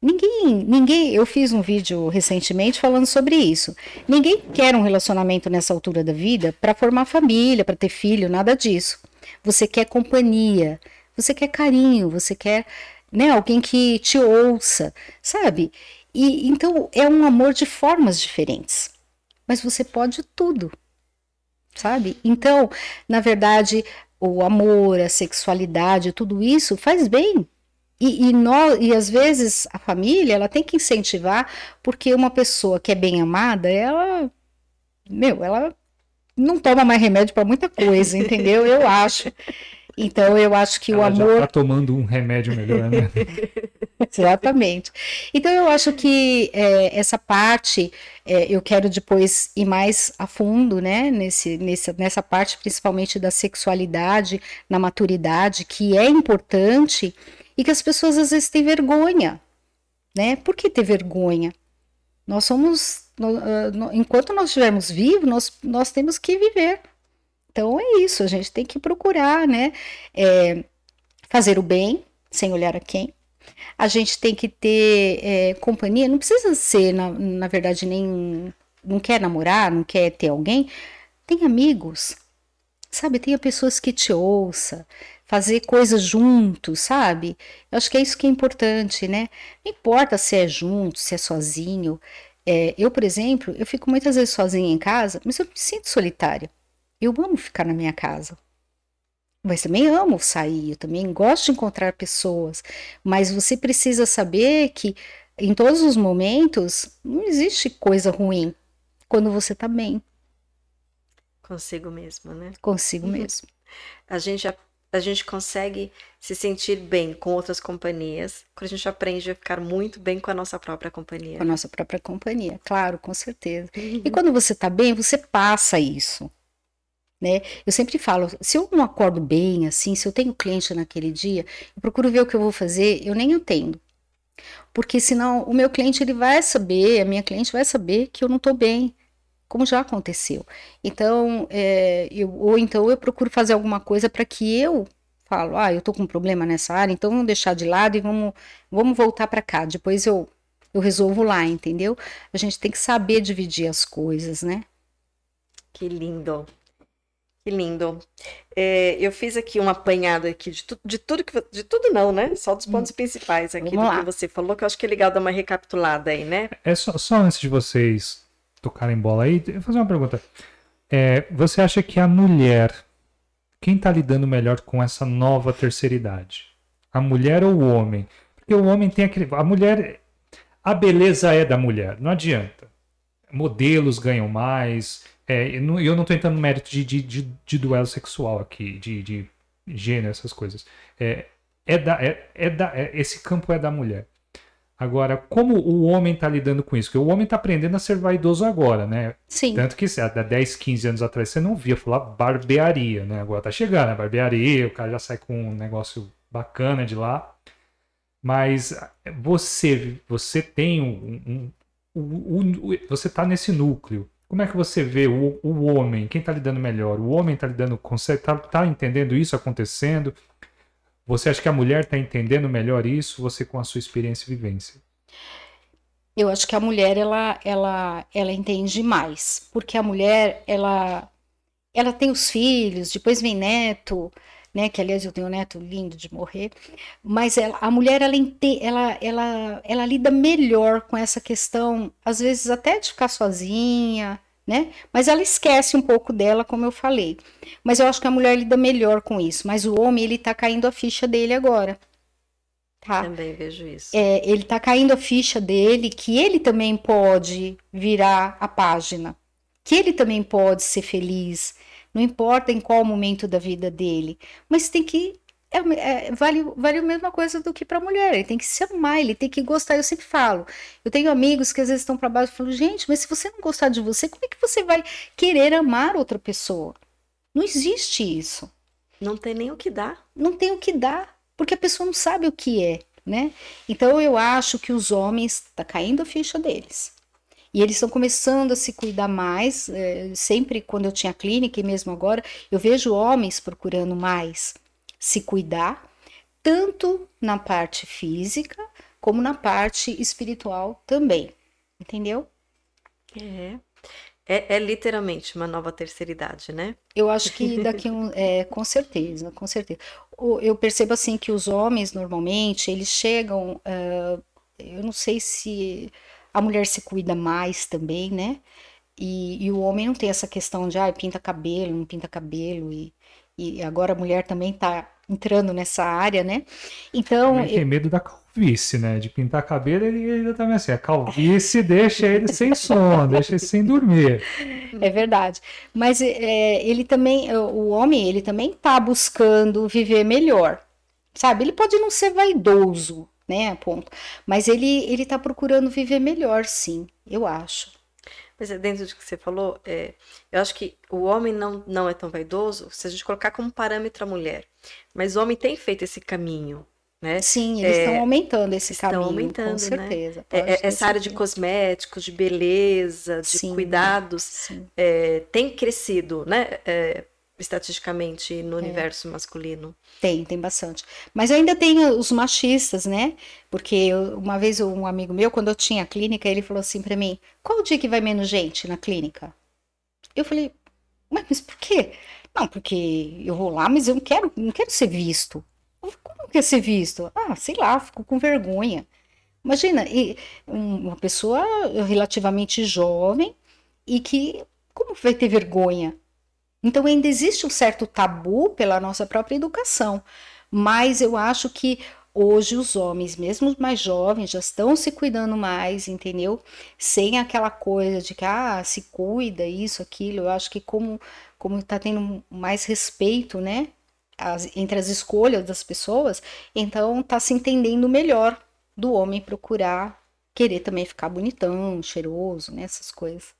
Ninguém, ninguém, eu fiz um vídeo recentemente falando sobre isso. Ninguém quer um relacionamento nessa altura da vida para formar família, para ter filho, nada disso. Você quer companhia, você quer carinho, você quer, né, alguém que te ouça, sabe? E então é um amor de formas diferentes. Mas você pode tudo. Sabe? Então, na verdade, o amor, a sexualidade, tudo isso faz bem e, e, nós, e às vezes a família ela tem que incentivar, porque uma pessoa que é bem amada, ela, meu, ela não toma mais remédio para muita coisa, entendeu? Eu acho. Então eu acho que Ela o já amor. tá tomando um remédio melhor, né? Exatamente. Então eu acho que é, essa parte é, eu quero depois ir mais a fundo, né? Nesse, nessa, nessa parte, principalmente da sexualidade, na maturidade, que é importante e que as pessoas às vezes têm vergonha, né? Por que ter vergonha? Nós somos, ah, enquanto nós estivermos vivos, nós, nós temos que viver. Então é isso, a gente tem que procurar, né? É, fazer o bem, sem olhar a quem. A gente tem que ter é, companhia, não precisa ser, na, na verdade, nem. Não quer namorar, não quer ter alguém. Tem amigos, sabe? Tenha pessoas que te ouça, fazer coisas juntos, sabe? Eu acho que é isso que é importante, né? Não importa se é junto, se é sozinho. É, eu, por exemplo, eu fico muitas vezes sozinha em casa, mas eu me sinto solitária. Eu amo ficar na minha casa. Mas também amo sair, eu também gosto de encontrar pessoas. Mas você precisa saber que em todos os momentos não existe coisa ruim quando você tá bem Consigo mesmo, né? consigo Uhum. mesmo. A gente, a, gente consegue se sentir bem com outras companhias quando a gente aprende a ficar muito bem com a nossa própria companhia. Com a nossa própria companhia, claro, com certeza. E quando você tá bem, você passa isso. Né? Eu sempre falo, se eu não acordo bem, assim, se eu tenho cliente naquele dia, eu procuro ver o que eu vou fazer, eu nem atendo. Porque senão o meu cliente ele vai saber, a minha cliente vai saber que eu não tô bem, como já aconteceu. Então, é, eu, ou então eu procuro fazer alguma coisa para que eu falo, ah, eu tô com um problema nessa área, então vamos deixar de lado e vamos, vamos voltar para cá. Depois eu, eu resolvo lá, entendeu? A gente tem que saber dividir as coisas, né? Que lindo. Que lindo. É, eu fiz aqui um apanhado aqui de, tu, de tudo que de tudo não, né? Só dos pontos hum. principais aqui Vamos do lá. que você falou, que eu acho que é legal dar uma recapitulada aí, né? É só, só antes de vocês tocarem bola aí, eu vou fazer uma pergunta. É, você acha que a mulher, quem está lidando melhor com essa nova terceira idade? A mulher ou o homem? Porque o homem tem aquele. A mulher. A beleza é da mulher, não adianta. Modelos ganham mais é, eu não estou entrando no mérito de, de, de, de, duelo sexual aqui, de, de gênero, essas coisas. É, é da, é, é da, é, esse campo é da mulher. Agora, como o homem está lidando com isso? Porque o homem está aprendendo a ser vaidoso agora, né? Sim. Tanto que há 10, 15 anos atrás você não via falar barbearia, né? Agora tá chegando, né? Barbearia, o cara já sai com um negócio bacana de lá. Mas você, você tem um, um, um, um você está nesse núcleo. Como é que você vê o, o homem? Quem está lidando melhor? O homem está lidando com. Está tá entendendo isso acontecendo? Você acha que a mulher está entendendo melhor isso? Você com a sua experiência e vivência? Eu acho que a mulher ela, ela, ela entende mais, porque a mulher ela, ela tem os filhos, depois vem neto, né? Que aliás eu tenho um neto lindo de morrer, mas ela, a mulher ela, ela, ela, ela lida melhor com essa questão, às vezes até de ficar sozinha, né? Mas ela esquece um pouco dela, como eu falei. Mas eu acho que a mulher lida melhor com isso. Mas o homem ele tá caindo a ficha dele agora. Tá? Também vejo isso. É, ele tá caindo a ficha dele que ele também pode virar a página, que ele também pode ser feliz, não importa em qual momento da vida dele, mas tem que é, é, vale, vale a mesma coisa do que para a mulher. Ele tem que se amar, ele tem que gostar. Eu sempre falo. Eu tenho amigos que às vezes estão para baixo e falam: gente, mas se você não gostar de você, como é que você vai querer amar outra pessoa? Não existe isso. Não tem nem o que dar. Não tem o que dar, porque a pessoa não sabe o que é, né? Então eu acho que os homens tá caindo a ficha deles. E eles estão começando a se cuidar mais. É, sempre quando eu tinha clínica e mesmo agora, eu vejo homens procurando mais se cuidar, tanto na parte física como na parte espiritual também. Entendeu? É. É, é, literalmente uma nova terceira idade, né? Eu acho que daqui um, é, com certeza, com certeza. Eu percebo assim que os homens normalmente eles chegam, uh, eu não sei se a mulher se cuida mais também, né? E, e, o homem não tem essa questão de, ah, pinta cabelo, não pinta cabelo, e, e agora a mulher também tá entrando nessa área, né? Então. Ele tem medo da calvície, né? De pintar cabelo, ele ainda tá assim, a calvície deixa ele sem sono, deixa ele sem dormir. É verdade. Mas é, ele também, o homem, ele também tá buscando viver melhor. Sabe? Ele pode não ser vaidoso, né? Ponto. Mas ele, ele tá procurando viver melhor, sim, eu acho. Mas é dentro do que você falou, é, eu acho que o homem não, não é tão vaidoso se a gente colocar como parâmetro a mulher. Mas o homem tem feito esse caminho. Né? Sim, eles é, estão aumentando esse estão caminho, aumentando, com né? certeza. Né? É, essa área de cosméticos, de beleza, de sim, cuidados, é, tem crescido, né? É, estatisticamente no é. universo masculino? Tem, tem bastante. Mas ainda tem os machistas, né? Porque eu, uma vez um amigo meu, quando eu tinha clínica, ele falou assim para mim: qual o dia que vai menos gente na clínica? Eu falei, mas por quê? Não, porque eu vou lá, mas eu não quero, não quero ser visto. Como quer ser visto? Ah, sei lá, fico com vergonha. Imagina, uma pessoa relativamente jovem e que como vai ter vergonha? Então ainda existe um certo tabu pela nossa própria educação, mas eu acho que hoje os homens, mesmo mais jovens, já estão se cuidando mais, entendeu? Sem aquela coisa de que ah, se cuida isso, aquilo. Eu acho que como como está tendo mais respeito, né, as, entre as escolhas das pessoas, então está se entendendo melhor do homem procurar querer também ficar bonitão, cheiroso, né, essas coisas.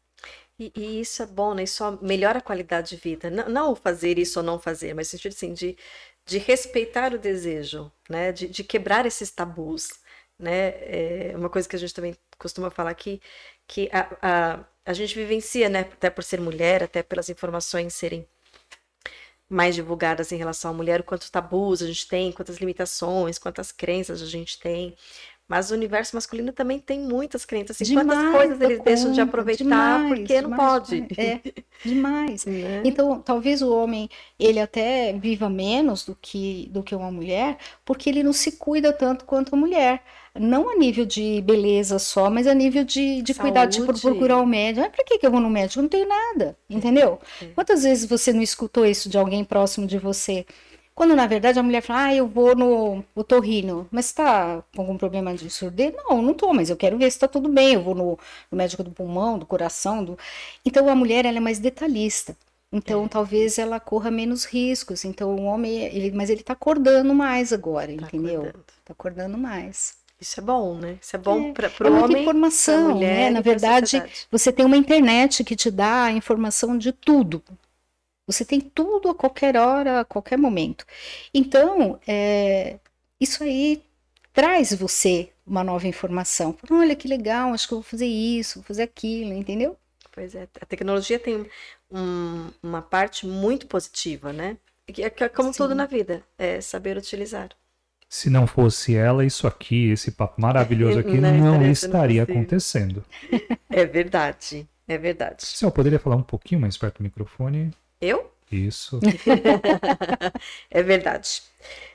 E, e, isso é bom, né? Isso melhora a qualidade de vida. Não, não fazer isso ou não fazer, mas no sentido assim, de, de respeitar o desejo, né? De, de quebrar esses tabus, né? É uma coisa que a gente também costuma falar aqui, que a, a, a gente vivencia, né? Até por ser mulher, até pelas informações serem mais divulgadas em relação à mulher, quantos tabus a gente tem, quantas limitações, quantas crenças a gente tem. Mas o universo masculino também tem muitas crenças. Assim, Demais, quantas coisas eles dá deixam de conta, aproveitar demais, porque não demais, pode. demais. É, demais. Né? Então, talvez o homem ele até viva menos do que, do que uma mulher, porque ele não se cuida tanto quanto a mulher. Não a nível de beleza só, mas a nível de, de cuidar, tipo, Saúde. procurar o médico. Ah, pra que, que eu vou no médico? Eu não tenho nada, entendeu? É. Quantas vezes você não escutou isso de alguém próximo de você? Quando na verdade a mulher fala, ah, eu vou no otorrino, mas você tá com algum problema de surdez? Não, não tô, mas eu quero ver se tá tudo bem. Eu vou no, no médico do pulmão, do coração. Do... Então a mulher ela é mais detalhista. Então talvez ela corra menos riscos. Então o homem, ele, mas ele tá acordando mais agora, Tá entendeu? acordando. Tá acordando mais. Isso é bom, né? Isso é bom É, para é o muita homem, pra informação, mulher né? Na verdade, você tem uma internet que te dá a informação de tudo. Você tem tudo a qualquer hora, a qualquer momento. Então, é, isso aí traz você uma nova informação. Fala, Olha que legal, acho que eu vou fazer isso, vou fazer aquilo, entendeu? Pois é, a tecnologia tem um- uma parte muito positiva, né? Que é, é como tudo Sim. na vida, é saber utilizar. Se não fosse ela, isso aqui, esse papo maravilhoso aqui, Não não estaria possível. acontecendo. É verdade, é verdade. Se eu poderia falar um pouquinho mais perto do microfone? Eu? Isso. É verdade.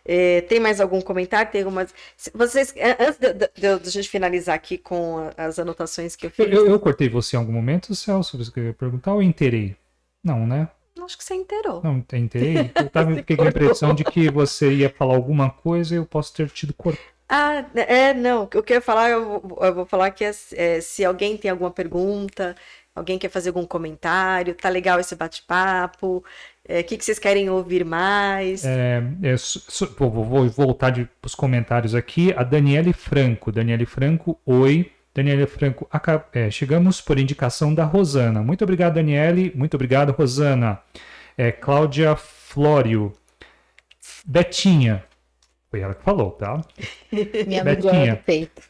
É, tem mais algum comentário? Tem algumas. Vocês, antes de, de, de- gente finalizar aqui com as anotações que eu fiz, eu- eu cortei você em algum momento, Celso? Você queria perguntar ou eu inteirei? Não, né? acho que você inteirou. Não, inteirei. Eu tava, fiquei com a cortou. impressão de que você ia falar alguma coisa e eu posso ter tido cortado. Ah, é, não. O que eu ia falar, eu vou, eu vou falar que é, é, se alguém tem alguma pergunta, alguém quer fazer algum comentário, tá legal esse bate-papo, é, o que, que vocês querem ouvir mais? É, é, su- su- vou, voltar para os comentários aqui. A Daniele Franco. Daniele Franco, oi. Daniele Franco, aca- é, chegamos por indicação da Rosana. Muito obrigado, Daniele. Muito obrigado, Rosana. É, Cláudia Flório. Betinha. Foi ela que falou, tá? Minha Betinha.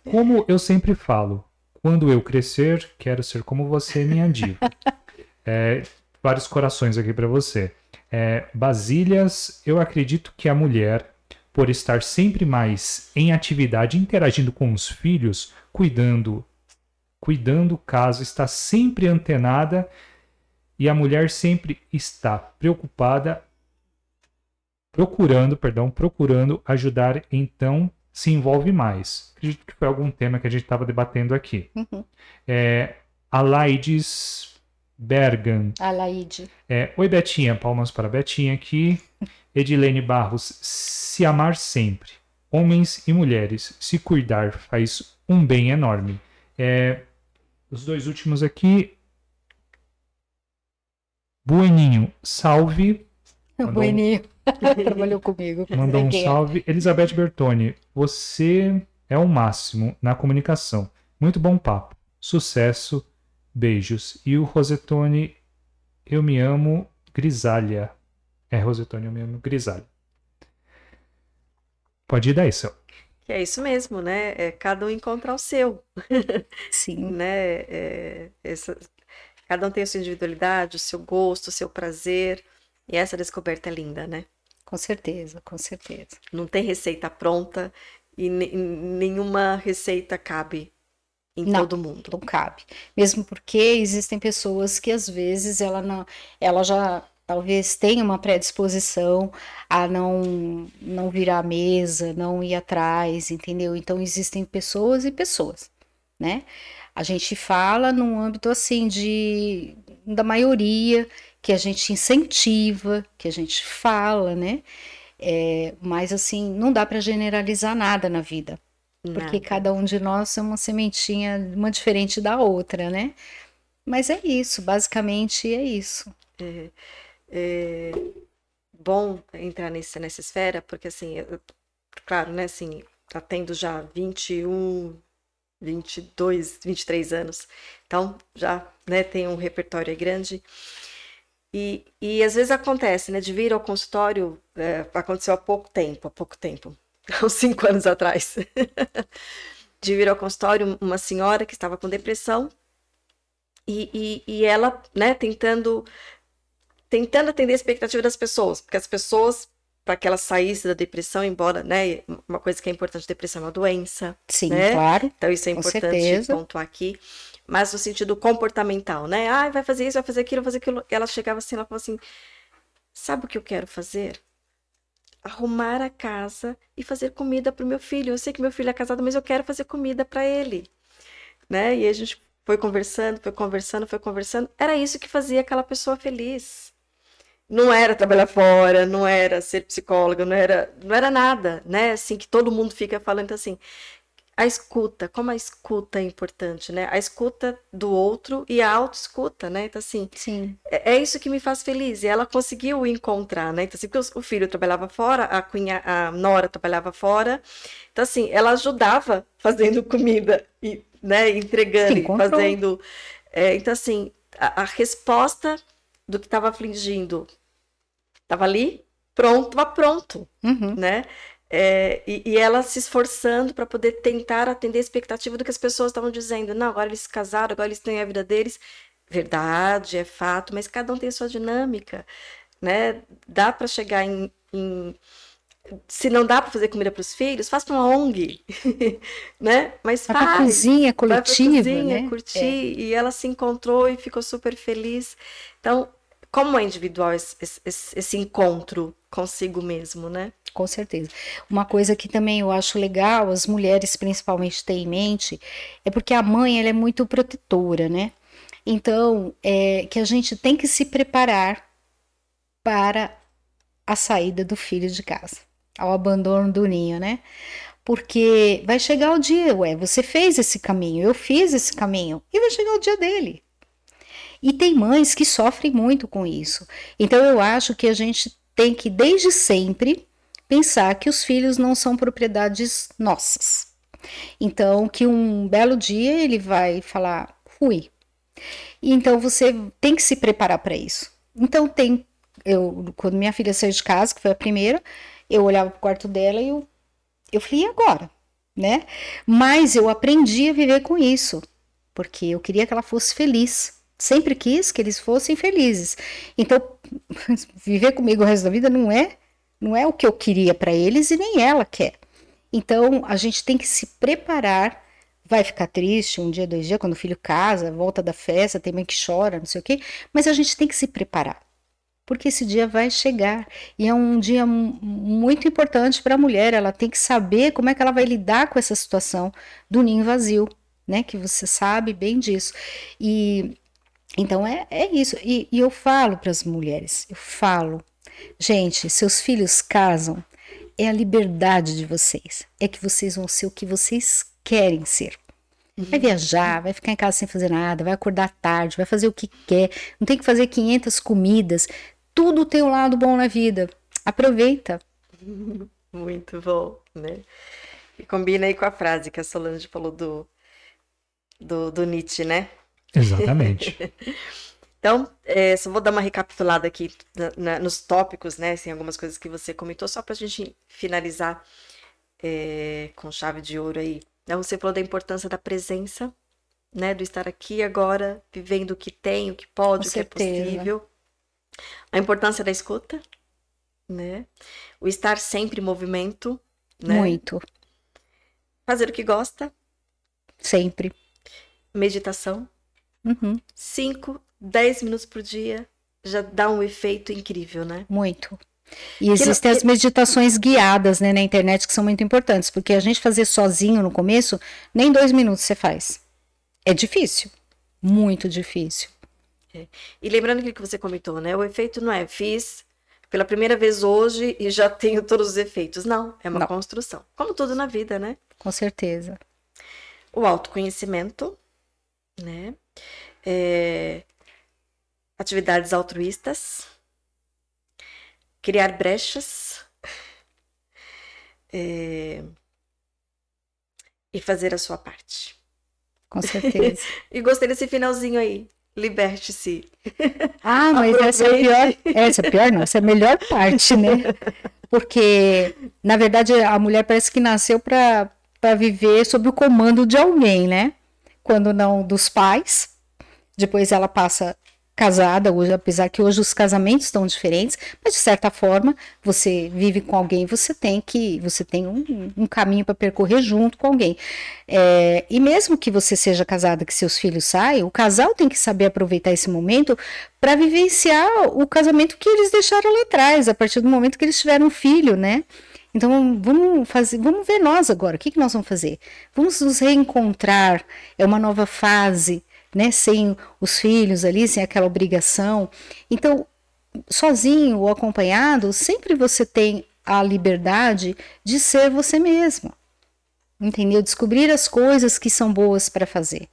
Como eu sempre falo, quando eu crescer, quero ser como você, minha diva. É, vários corações aqui para você. É, Basílias, eu acredito que a mulher, por estar sempre mais em atividade, interagindo com os filhos, cuidando, cuidando caso, está sempre antenada e a mulher sempre está preocupada, procurando, perdão, procurando ajudar, então se envolve mais. Acredito que foi algum tema que a gente estava debatendo aqui. Uhum. É, Alaides Bergan. A Laide. É, Oi, Betinha. Palmas para Betinha aqui. Edilene Barros. Se amar sempre. Homens e mulheres. Se cuidar faz um bem enorme. É, os dois últimos aqui. Bueninho. Salve. Bueninho. Trabalhou comigo. Mandou um é. salve. Elizabeth Bertoni, você é o máximo na comunicação. Muito bom papo. Sucesso. Beijos. E o Rosetone, eu me amo, Grisalha. É, Rosetone, eu me amo, Grisalha. Pode ir daí, seu. Que é isso mesmo, né? É cada um encontrar o seu, Sim. né? É, essa- cada um tem a sua individualidade, o seu gosto, o seu prazer. E essa descoberta é linda, né? Com certeza, com certeza. Não tem receita pronta e ne- nenhuma receita cabe em Não. todo mundo. Não cabe. Mesmo porque existem pessoas que às vezes ela não, ela já talvez tenha uma predisposição a não não virar a mesa, não ir atrás, entendeu? Então existem pessoas e pessoas, né? A gente fala num âmbito assim de da maioria que a gente incentiva, que a gente fala, né? É, mas assim, não dá para generalizar nada na vida porque Nada. cada um de nós é uma sementinha, uma diferente da outra, né? Mas é isso, basicamente é isso. É, é bom entrar nesse, nessa esfera, porque assim, eu- claro, né, assim, tá tendo já 21, 22, 23 anos, então já, né, tem um repertório grande. E, e às vezes acontece, né, de vir ao consultório, é, aconteceu há pouco tempo, há pouco tempo, uns cinco anos atrás, de vir ao consultório uma senhora que estava com depressão e, e, e ela, né, tentando tentando atender a expectativa das pessoas, porque as pessoas para que ela saísse da depressão, embora, né, uma coisa que é importante, depressão é uma doença. Sim, né? claro. Então isso é importante pontuar aqui. Mas no sentido comportamental, né? Ah, vai fazer isso, vai fazer aquilo, vai fazer aquilo. Ela chegava assim, ela falou assim: sabe o que eu quero fazer? Arrumar a casa e fazer comida para o meu filho. Eu sei que meu filho é casado, mas eu quero fazer comida para ele. Né? E a gente foi conversando, foi conversando, foi conversando. Era isso que fazia aquela pessoa feliz não era trabalhar fora, não era ser psicóloga, não era, não era nada, né? Assim que todo mundo fica falando então, assim, a escuta, como a escuta é importante, né? A escuta do outro e a autoescuta, né? Então assim, Sim. é, é isso que me faz feliz. E ela conseguiu encontrar, né? Então assim, porque o filho trabalhava fora, a cunha, a nora trabalhava fora. Então assim, ela ajudava fazendo comida e, né, entregando, fazendo. é, então assim, a, a resposta do que estava afligindo estava ali, pronto, estava pronto, Uhum. né? É, e, e ela se esforçando para poder tentar atender a expectativa do que as pessoas estavam dizendo. Não, agora eles se casaram, agora eles têm a vida deles. Verdade, é fato, mas cada um tem a sua dinâmica, né? Dá para chegar em, em- Se não dá para fazer comida para os filhos, faz para uma ONG, né? Mas Vai pra faz. cozinha Vai pra coletiva, cozinha, né? curtir, É. e ela se encontrou e ficou super feliz. Então, como é individual esse, esse- esse encontro consigo mesmo, né? Com certeza. Uma coisa que também eu acho legal, as mulheres principalmente têm em mente, é porque a mãe ela é muito protetora, né? Então, é que a gente tem que se preparar para a saída do filho de casa, ao abandono do ninho, né? Porque vai chegar o dia, ué, você fez esse caminho, eu fiz esse caminho, e vai chegar o dia dele. E tem mães que sofrem muito com isso. Então eu acho que a gente tem que, desde sempre, pensar que os filhos não são propriedades nossas. Então, que um belo dia ele vai falar, fui. Então você tem que se preparar para isso. Então tem, eu quando minha filha saiu de casa, que foi a primeira, eu olhava pro quarto dela e eu, eu falei, e agora? Né? Mas eu aprendi a viver com isso, porque eu queria que ela fosse feliz. Sempre quis que eles fossem felizes. Então, viver comigo o resto da vida não é não é o que eu queria para eles e nem ela quer. Então, a gente tem que se preparar. Vai ficar triste um dia, dois dias, quando o filho casa, volta da festa, tem mãe que chora, não sei o quê, mas a gente tem que se preparar. Porque esse dia vai chegar e é um dia mu- muito importante para a mulher. Ela tem que saber como é que ela vai lidar com essa situação do ninho vazio, né? Que você sabe bem disso. E então é, é isso. E, e eu falo para as mulheres, eu falo, gente, seus filhos casam, é a liberdade de vocês. É que vocês vão ser o que vocês querem ser. Vai viajar, vai ficar em casa sem fazer nada, vai acordar tarde, vai fazer o que quer, não tem que fazer 500 comidas. Tudo tem um lado bom na vida. Aproveita. Muito bom, né? E combina aí com a frase que a Solange falou do, do, do Nietzsche, né? Exatamente. Então, é, só vou dar uma recapitulada aqui na- na- nos tópicos, né? Assim, algumas coisas que você comentou, só para a gente finalizar é, com chave de ouro aí. Então, você falou da importância da presença, né? Do estar aqui agora, vivendo o que tem, o que pode, Com o que é certeza. possível. A importância da escuta, né? O estar sempre em movimento, né? Muito. Fazer o que gosta, Sempre. meditação. Uhum, 5, 10 minutos por dia já dá um efeito incrível, né? muito. E existem as meditações guiadas né, na internet que são muito importantes, porque a gente fazer sozinho no começo, nem dois minutos você faz. É difícil. Muito difícil. E lembrando aquilo que você comentou, né? O efeito não é fiz pela primeira vez hoje e já tenho todos os efeitos. Não, é uma Não. construção. Como tudo na vida, né? Com certeza. O autoconhecimento, né? É, Atividades altruístas. Criar brechas. É, E fazer a sua parte. Com certeza. E gostei desse finalzinho aí. Liberte-se. Ah, mas essa é a pior. Essa é a pior, não. Essa é a melhor parte, né? Porque, na verdade, a mulher parece que nasceu para para viver sob o comando de alguém, né? Quando não dos pais. Depois ela passa casada hoje, apesar que hoje os casamentos estão diferentes, mas de certa forma você vive com alguém, você tem que, você tem um, um caminho para percorrer junto com alguém. É, e mesmo que você seja casada, que seus filhos saiam, o casal tem que saber aproveitar esse momento para vivenciar o casamento que eles deixaram lá atrás, a partir do momento que eles tiveram um filho, né? Então vamos fazer, vamos ver nós agora. O que, que nós vamos fazer? Vamos nos reencontrar. É uma nova fase né, sem os filhos ali, sem aquela obrigação. Então, sozinho ou acompanhado, sempre você tem a liberdade de ser você mesmo. Entendeu? Descobrir as coisas que são boas para fazer.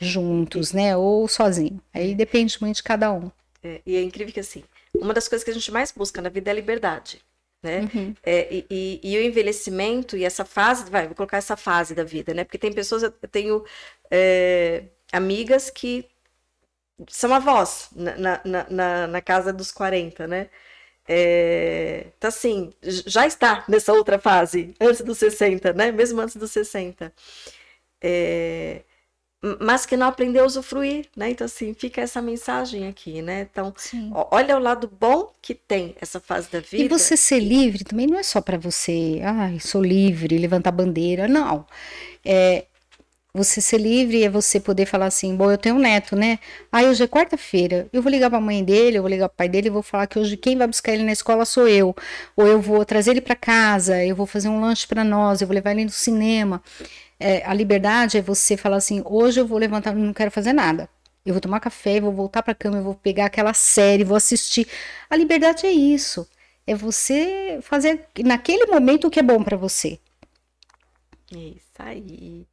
Juntos, né? Ou sozinho. Aí depende muito de cada um. É, e é incrível que assim, uma das coisas que a gente mais busca na vida é a liberdade. Né? Uhum. É, e, e, e, o envelhecimento e essa fase, vai, vou colocar essa fase da vida, né? Porque tem pessoas, eu tenho é, amigas que são avós na, na, na, na casa dos 40, né? É, então, assim, já está nessa outra fase, antes dos 60, né? Mesmo antes dos 60. É, mas que não aprendeu a usufruir, né? Então, assim, fica essa mensagem aqui, né? Então, olha o lado bom que tem essa fase da vida. E você ser livre também não é só para você, ai, sou livre, levantar bandeira, não. É, você ser livre é você poder falar assim, bom, eu tenho um neto, né? Ah, hoje é quarta-feira, eu vou ligar para a mãe dele, eu vou ligar para o pai dele e vou falar que hoje quem vai buscar ele na escola sou eu. Ou eu vou trazer ele para casa, eu vou fazer um lanche para nós, eu vou levar ele no cinema. É, a liberdade é você falar assim, hoje eu vou levantar, não quero fazer nada. Eu vou tomar café, vou voltar para a cama, eu vou pegar aquela série, vou assistir. A liberdade é isso. É você fazer naquele momento o que é bom para você. Isso aí.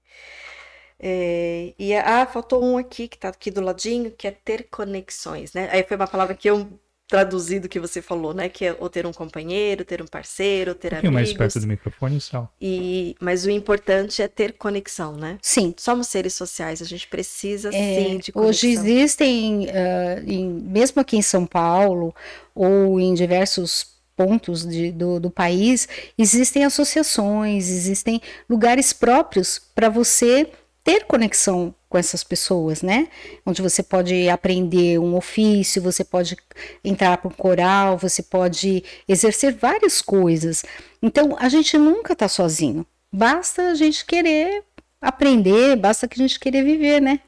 É, e ah, faltou um aqui que está aqui do ladinho, que é ter conexões, né? Aí foi uma palavra que eu traduzi do que você falou, né? Que é ou ter um companheiro, ter um parceiro, ter um amigos. mais perto do microfone, só. E mas o importante é ter conexão, né? Sim. Somos seres sociais, a gente precisa é, sim de conexão. Hoje existem, uh, em, mesmo aqui em São Paulo ou em diversos pontos de, do, do país, existem associações, existem lugares próprios para você ter conexão com essas pessoas, né? Onde você pode aprender um ofício, você pode entrar para um coral, você pode exercer várias coisas. Então, a gente nunca está sozinho. Basta a gente querer aprender, basta que a gente querer viver, né?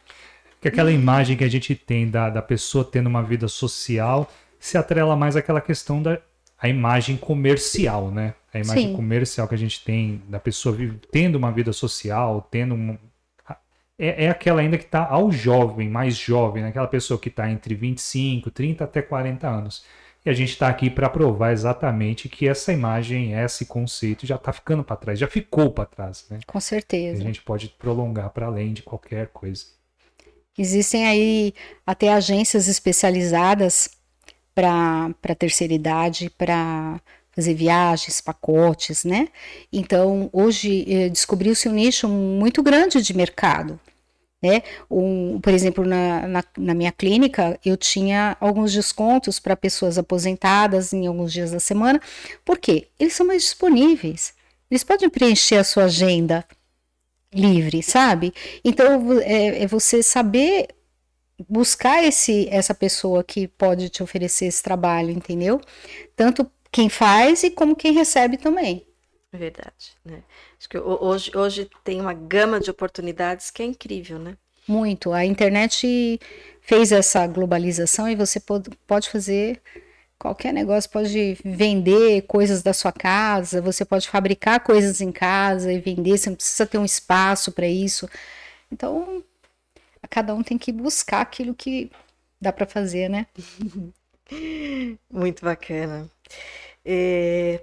Que aquela imagem que a gente tem da, da pessoa tendo uma vida social se atrela mais àquela questão da a imagem comercial, né? A imagem Sim. comercial que a gente tem da pessoa tendo uma vida social, tendo um, é, é aquela ainda que está ao jovem, mais jovem, né? aquela pessoa que está entre 25, 30 até 40 anos. E a gente está aqui para provar exatamente que essa imagem, esse conceito já está ficando para trás, já ficou para trás. Né? Com certeza. E a gente pode prolongar para além de qualquer coisa. Existem aí até agências especializadas para terceira idade, para fazer viagens, pacotes, né? Então, hoje eh, descobriu-se um nicho muito grande de mercado. Né? Um, por exemplo, na, na, na, minha clínica, eu tinha alguns descontos para pessoas aposentadas em alguns dias da semana, porque eles são mais disponíveis. Eles podem preencher a sua agenda livre, sabe? Então, é, é você saber buscar esse, essa pessoa que pode te oferecer esse trabalho, entendeu? Tanto quem faz e como quem recebe também. Verdade, né? Acho que hoje, hoje tem uma gama de oportunidades que é incrível, né? Muito. A internet fez essa globalização e você pode, fazer qualquer negócio, pode vender coisas da sua casa, você pode fabricar coisas em casa e vender, você não precisa ter um espaço para isso. Então, cada um tem que buscar aquilo que dá para fazer, né? Muito bacana. É,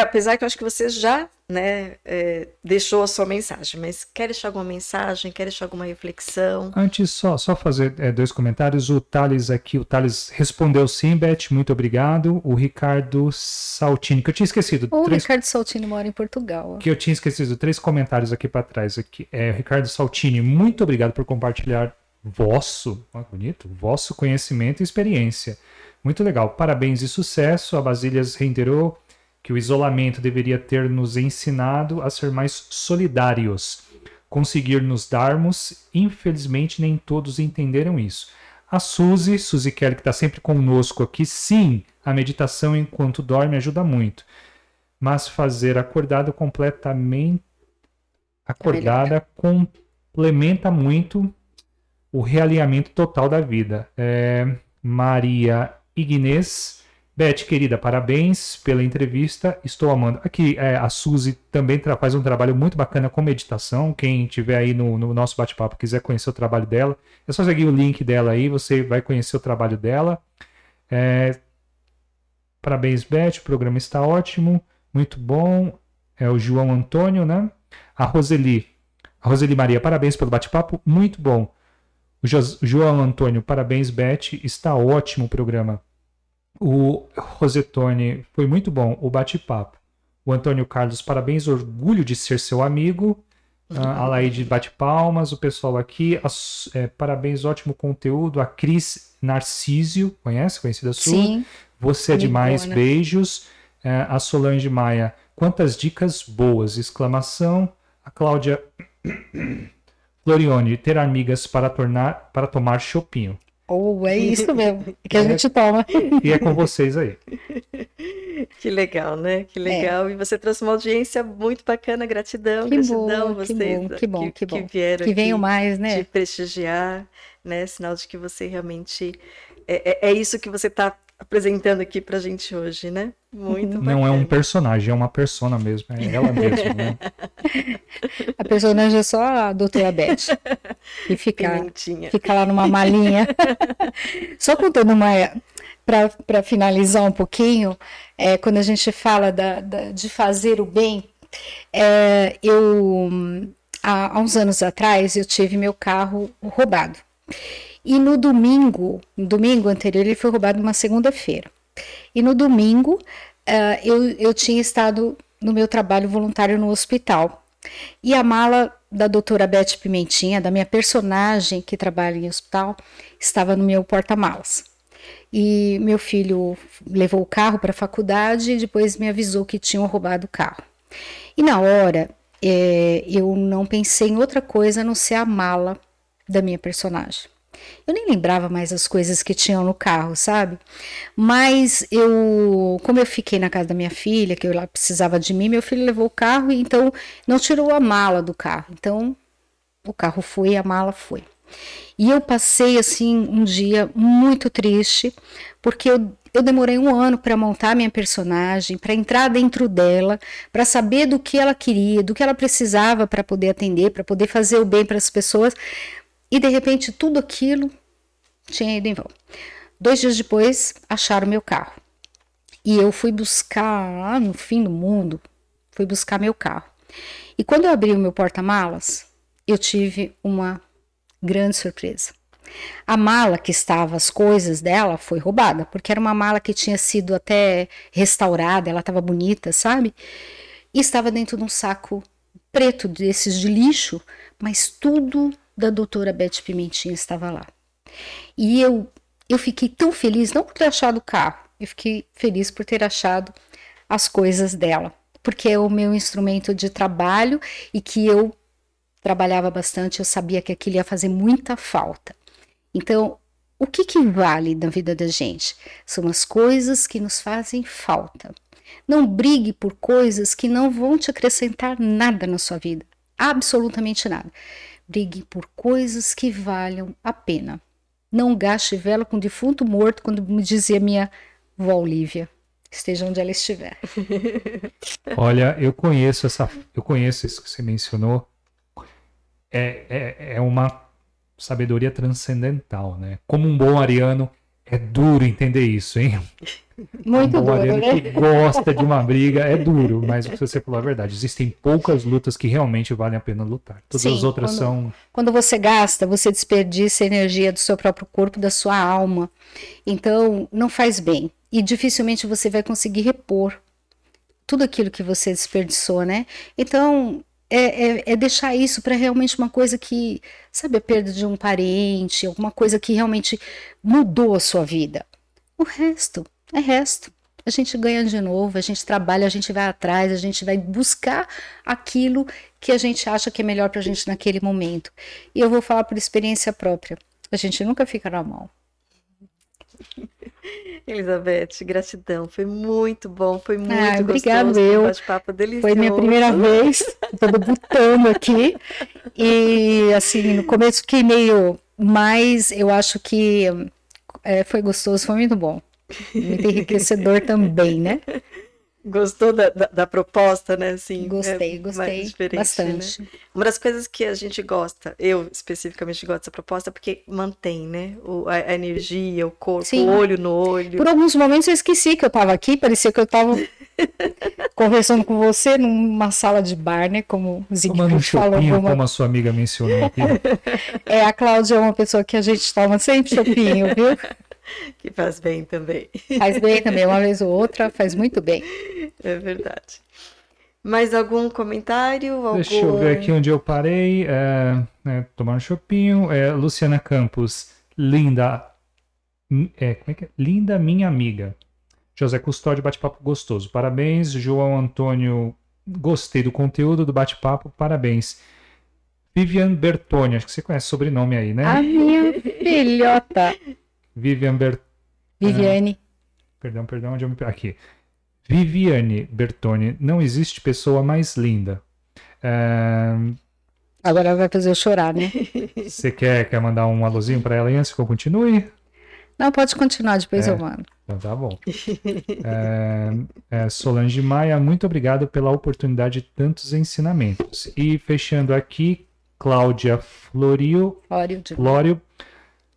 apesar que eu acho que você já né, é, deixou a sua mensagem, mas quer deixar alguma mensagem, quer deixar alguma reflexão? Antes, só, só fazer é, dois comentários. O Thales aqui, o Thales respondeu sim, Beth, muito obrigado. O Ricardo Saltini, que eu tinha esquecido. O três... Ricardo Saltini mora em Portugal. Que eu tinha esquecido, três comentários aqui para trás. Aqui. É, Ricardo Saltini, muito obrigado por compartilhar vosso, ó, bonito, vosso conhecimento e experiência. Muito legal. Parabéns e sucesso. A Basílias reiterou que o isolamento deveria ter nos ensinado a ser mais solidários, conseguir nos darmos. Infelizmente, nem todos entenderam isso. A Suzy, Suzy Kelly, que está sempre conosco aqui, sim, a meditação enquanto dorme ajuda muito. Mas fazer acordado completamente. Acordada complementa muito o realinhamento total da vida. É, Maria Ignez. Beth, querida, parabéns pela entrevista. Estou amando. Aqui, é, a Suzy também faz um trabalho muito bacana com meditação. Quem tiver aí no, no nosso bate-papo quiser conhecer o trabalho dela, é só seguir o link dela aí, você vai conhecer o trabalho dela. É, parabéns, Beth, o programa está ótimo, muito bom. É o João Antônio, né? A Roseli. A Roseli Maria, parabéns pelo bate-papo, muito bom. O João Antônio, parabéns, Beth. Está ótimo o programa. O Rosetone, foi muito bom o bate-papo. O Antônio Carlos, parabéns, orgulho de ser seu amigo. Uhum. A Laide bate palmas, o pessoal aqui. é, parabéns, ótimo conteúdo. A Cris Narcísio, conhece? Conhecida sua? Sim. Você é demais, boa, né? beijos. É, a Solange Maia, quantas dicas boas! Exclamação. A Cláudia Florione, ter amigas para, tornar, para tomar chopinho. Ou oh, é isso mesmo que a é, gente toma. E é com vocês aí. Que legal, né? Que legal. É. E você trouxe uma audiência muito bacana. Gratidão, que gratidão bom, vocês que bom, que, que, bom. que vieram que venham mais, né? Te prestigiar, né? Sinal de que você realmente é, é, é isso que você está apresentando aqui pra gente hoje, né? Muito Não bacana. é um personagem, é uma persona mesmo, é ela mesma, né? A personagem é só a doutora Beth. E fica, fica lá numa malinha. só contando uma. Para finalizar um pouquinho, é, quando a gente fala da, da de fazer o bem, é, eu há, há uns anos atrás eu tive meu carro roubado. E no domingo, no domingo anterior, ele foi roubado numa segunda-feira. E no domingo, uh, eu, eu tinha estado no meu trabalho voluntário no hospital. E a mala da doutora Beth Pimentinha, da minha personagem que trabalha em hospital, estava no meu porta-malas. E meu filho levou o carro para a faculdade e depois me avisou que tinham roubado o carro. E na hora, é, eu não pensei em outra coisa a não ser a mala da minha personagem. Eu nem lembrava mais as coisas que tinham no carro, sabe? Mas eu, como eu fiquei na casa da minha filha, que eu lá precisava de mim, meu filho levou o carro e então não tirou a mala do carro. Então o carro foi, a mala foi. E eu passei assim um dia muito triste, porque eu, eu demorei um ano para montar minha personagem, para entrar dentro dela, para saber do que ela queria, do que ela precisava para poder atender, para poder fazer o bem para as pessoas. E de repente tudo aquilo tinha ido em vão. Dois dias depois, acharam meu carro. E eu fui buscar lá no fim do mundo, fui buscar meu carro. E quando eu abri o meu porta-malas, eu tive uma grande surpresa. A mala que estava as coisas dela foi roubada, porque era uma mala que tinha sido até restaurada, ela estava bonita, sabe? E estava dentro de um saco preto desses de lixo, mas tudo da doutora Beth Pimentinha estava lá. E eu, eu fiquei tão feliz, não por ter achado o carro, eu fiquei feliz por ter achado as coisas dela, porque é o meu instrumento de trabalho e que eu trabalhava bastante, eu sabia que aquilo ia fazer muita falta. Então, o que, que vale na vida da gente? São as coisas que nos fazem falta. Não brigue por coisas que não vão te acrescentar nada na sua vida, absolutamente nada. Brigue por coisas que valham a pena. Não gaste vela com defunto morto, quando me dizia minha vó Olivia. Esteja onde ela estiver. Olha, eu conheço essa. Eu conheço isso que você mencionou. É, é, é uma sabedoria transcendental, né? Como um bom ariano, é duro entender isso, hein? Muito um duro, né? que gosta de uma briga é duro, mas você falou a verdade. Existem poucas lutas que realmente valem a pena lutar. Todas Sim, as outras quando, são. Quando você gasta, você desperdiça energia do seu próprio corpo, da sua alma. Então, não faz bem. E dificilmente você vai conseguir repor tudo aquilo que você desperdiçou, né? Então, é, é, é, deixar isso para realmente uma coisa que, sabe, a perda de um parente, alguma coisa que realmente mudou a sua vida. O resto é resto. A gente ganha de novo, a gente trabalha, a gente vai atrás, a gente vai buscar aquilo que a gente acha que é melhor para a gente naquele momento. E eu vou falar por experiência própria: a gente nunca fica na mão. Elizabeth, gratidão. Foi muito bom, foi muito Ah, gostoso. obrigado, foi eu. bate-papo delicioso. Foi minha primeira vez, tô debutando aqui. E assim, no começo fiquei meio, mas eu acho que é, foi gostoso, foi muito bom. Muito enriquecedor também, né? Gostou da, da, da proposta, né? Assim, Gostei, é gostei diferente, bastante. né? Uma das coisas que a gente gosta, eu especificamente gosto dessa proposta, porque mantém, né? O, a, a energia, o corpo, Sim. o olho no olho. Por alguns momentos eu esqueci que eu estava aqui, parecia que eu estava conversando com você numa sala de bar, né? Como o Tomando um Zigfried falou. chopinho, vamos- como a sua amiga mencionou aqui. É, a Cláudia é uma pessoa que a gente toma sempre chopinho, viu? Que faz bem também. Faz bem também, uma vez ou outra, faz muito bem. É verdade. Mais algum comentário? Algum... Deixa eu ver aqui onde eu parei. É, né, tomar um chopinho. É, Luciana Campos, linda. É, como é que é? Linda minha amiga. José Custódio, bate-papo gostoso. Parabéns. João Antônio, gostei do conteúdo do bate-papo. Parabéns. Vivian Bertoni, acho que você conhece o sobrenome aí, né? A minha filhota, Vivian Bertoni. Viviane. Perdão, perdão, onde eu me. Aqui. Viviane Bertoni, não existe pessoa mais linda. É, Agora ela vai fazer eu chorar, né? Você quer, quer mandar um alôzinho para ela antes que eu continue? Não, pode continuar, depois É. eu mando. Então tá bom. É, é, Solange Maia, muito obrigado pela oportunidade de tantos ensinamentos. E fechando aqui, Cláudia Florio, de... Flório,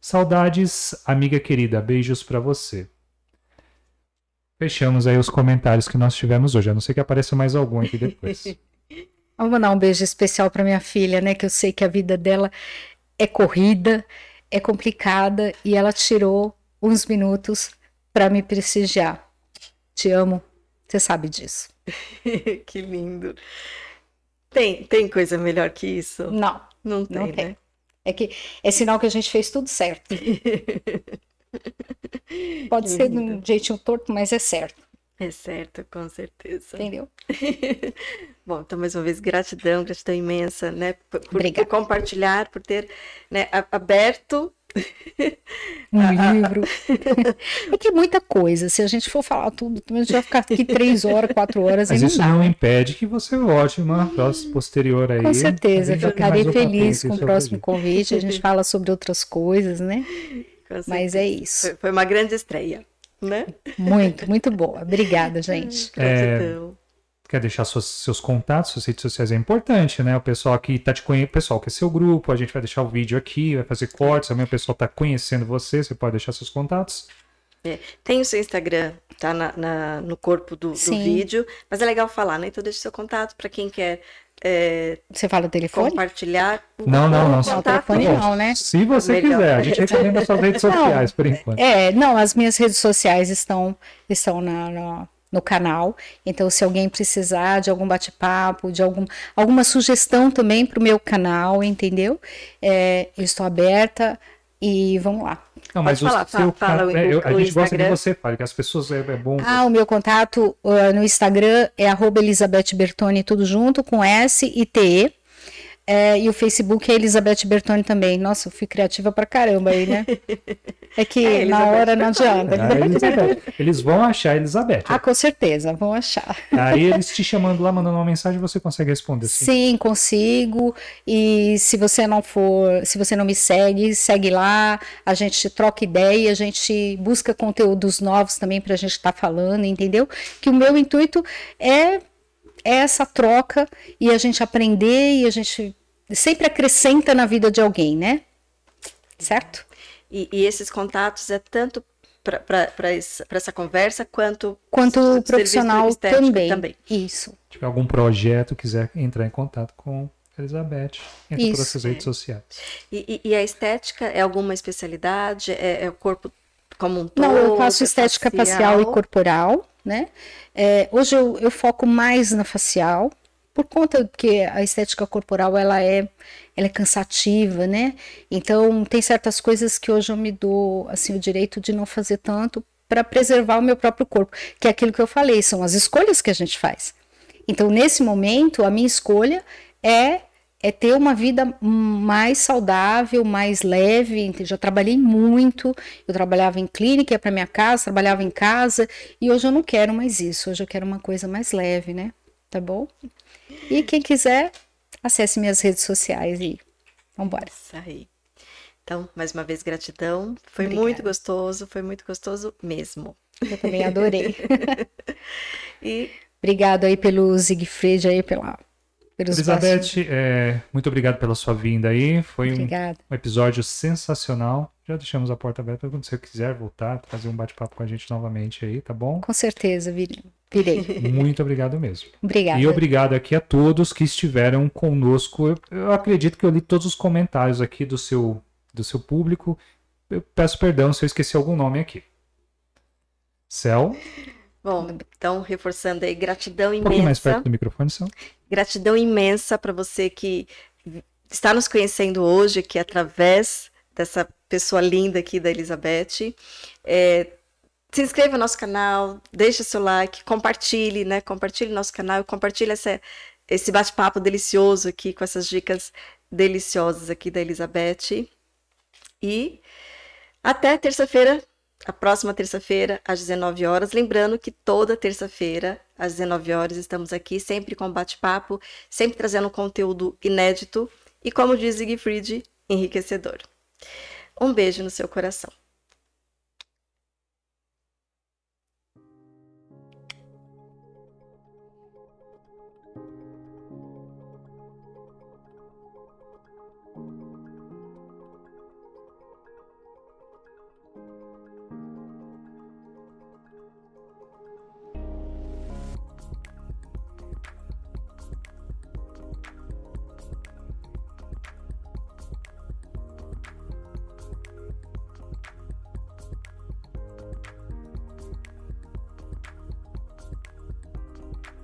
saudades, amiga querida, beijos para você. Fechamos aí os comentários que nós tivemos hoje. A não ser que apareça mais algum aqui depois. Vou mandar um beijo especial para minha filha, né? Que eu sei que a vida dela é corrida, é complicada e ela tirou uns minutos para me prestigiar. Te amo, você sabe disso. que lindo. Tem, tem coisa melhor que isso? Não, Não tem, Não tem. né? É que é sinal que a gente fez tudo certo. Pode ser de um jeitinho torto, mas é certo, É certo, com certeza. entendeu? Bom, então, mais uma vez, gratidão, gratidão imensa, né? Por, por- Obrigada. por compartilhar, por ter né, aberto. Um livro. é que muita coisa. Se a gente for falar tudo, a gente vai ficar aqui três horas, quatro horas Mas e não isso dá. não impede que você volte uma próxima posterior aí. Com certeza, ficarei um feliz com o próximo convite. A gente fala sobre outras coisas, né? Mas é isso. Foi, foi uma grande estreia, né? Muito, muito boa. Obrigada, gente. É. Quer deixar suas- seus contatos, suas redes sociais é importante, né? O pessoal aqui tá te conhecendo, pessoal que é seu grupo, a gente vai deixar o vídeo aqui, vai fazer cortes, também o pessoal tá conhecendo você, você pode deixar seus contatos. Tem o seu Instagram, tá na, na- no corpo do, do vídeo, mas é legal falar, né? Então deixe seu contato para quem quer é, Você fala o telefone? compartilhar. o- Não, não, não. Não, contato. telefone não, né? Se você Melhor. quiser, a gente recomenda suas redes sociais por enquanto. É, não, as minhas redes sociais estão, estão na, na- no canal. Então, se alguém precisar de algum bate-papo, de algum, alguma sugestão também para o meu canal, entendeu? É, eu estou aberta e vamos lá. Não, mas Pode falar, o seu fala ca- o- é, eu- a o gente gosta que Instagram. você fale, que as pessoas é, é bom. Ah, o meu contato uh, no Instagram é arroba Elizabeth Bertoni, tudo junto, com S e T. É, e o Facebook é Elizabeth Bertoni também. Nossa, eu fui criativa pra caramba aí, né? É que É, na hora não adianta. Elizabeth. Eles vão achar a Elizabeth. Ah, com certeza, vão achar. Aí eles te chamando lá, mandando uma mensagem, você consegue responder. Assim. Sim, consigo. E se você não for, se você não me segue, segue lá. A gente troca ideia, a gente busca conteúdos novos também para a gente estar falando, entendeu? Que o meu intuito é, é essa troca e a gente aprender e a gente sempre acrescenta na vida de alguém, né? Certo? E, e esses contatos é tanto para essa conversa quanto Quanto profissional estético também. Isso. Se tiver algum projeto, quiser entrar em contato com a Elizabeth, entra Isso. pelas suas redes sociais. E, e- e a estética é alguma especialidade? É, é o corpo como um todo? Não, eu faço É estética facial, e corporal, né? É, hoje eu, eu foco mais na facial, por conta que a estética corporal ela é, ela é cansativa, né? Então tem certas coisas que hoje eu me dou assim o direito de não fazer tanto para preservar o meu próprio corpo, que é aquilo que eu falei, são as escolhas que a gente faz. Então nesse momento a minha escolha é é ter uma vida mais saudável, mais leve. Já trabalhei muito, eu trabalhava em clínica, ia para minha casa, trabalhava em casa, e hoje eu não quero mais isso. Hoje eu quero uma coisa mais leve, né? Tá bom? E quem quiser, acesse minhas redes sociais e vambora. Isso aí. Então, mais uma vez, gratidão. Foi Obrigada. muito gostoso, foi muito gostoso mesmo. Eu também adorei. e obrigado aí pelo Siegfried aí pela pelos Elizabeth, é, muito obrigado pela sua vinda aí. Foi um, um, episódio sensacional. Já deixamos a porta aberta quando você quiser voltar, fazer um bate-papo com a gente novamente aí, tá bom? Com certeza, virei. Muito obrigado mesmo. Obrigada. E obrigado aqui a todos que estiveram conosco. Eu, eu acredito que eu li todos os comentários aqui do seu, do seu público. Eu peço perdão se eu esqueci algum nome aqui. Céu. Bom, então, reforçando aí, gratidão imensa. Um pouquinho mais perto do microfone, Céu. Gratidão imensa para você que está nos conhecendo hoje aqui através dessa pessoa linda aqui da Elizabeth. É, se inscreva no nosso canal, deixe seu like, compartilhe, né? Compartilhe nosso canal, compartilhe essa, esse bate-papo delicioso aqui com essas dicas deliciosas aqui da Elizabeth. E até terça-feira, a próxima terça-feira, às 19 horas. Lembrando que toda terça-feira, às 19 horas, estamos aqui, sempre com bate-papo, sempre trazendo conteúdo inédito e, como diz Siegfried, enriquecedor. Um beijo no seu coração.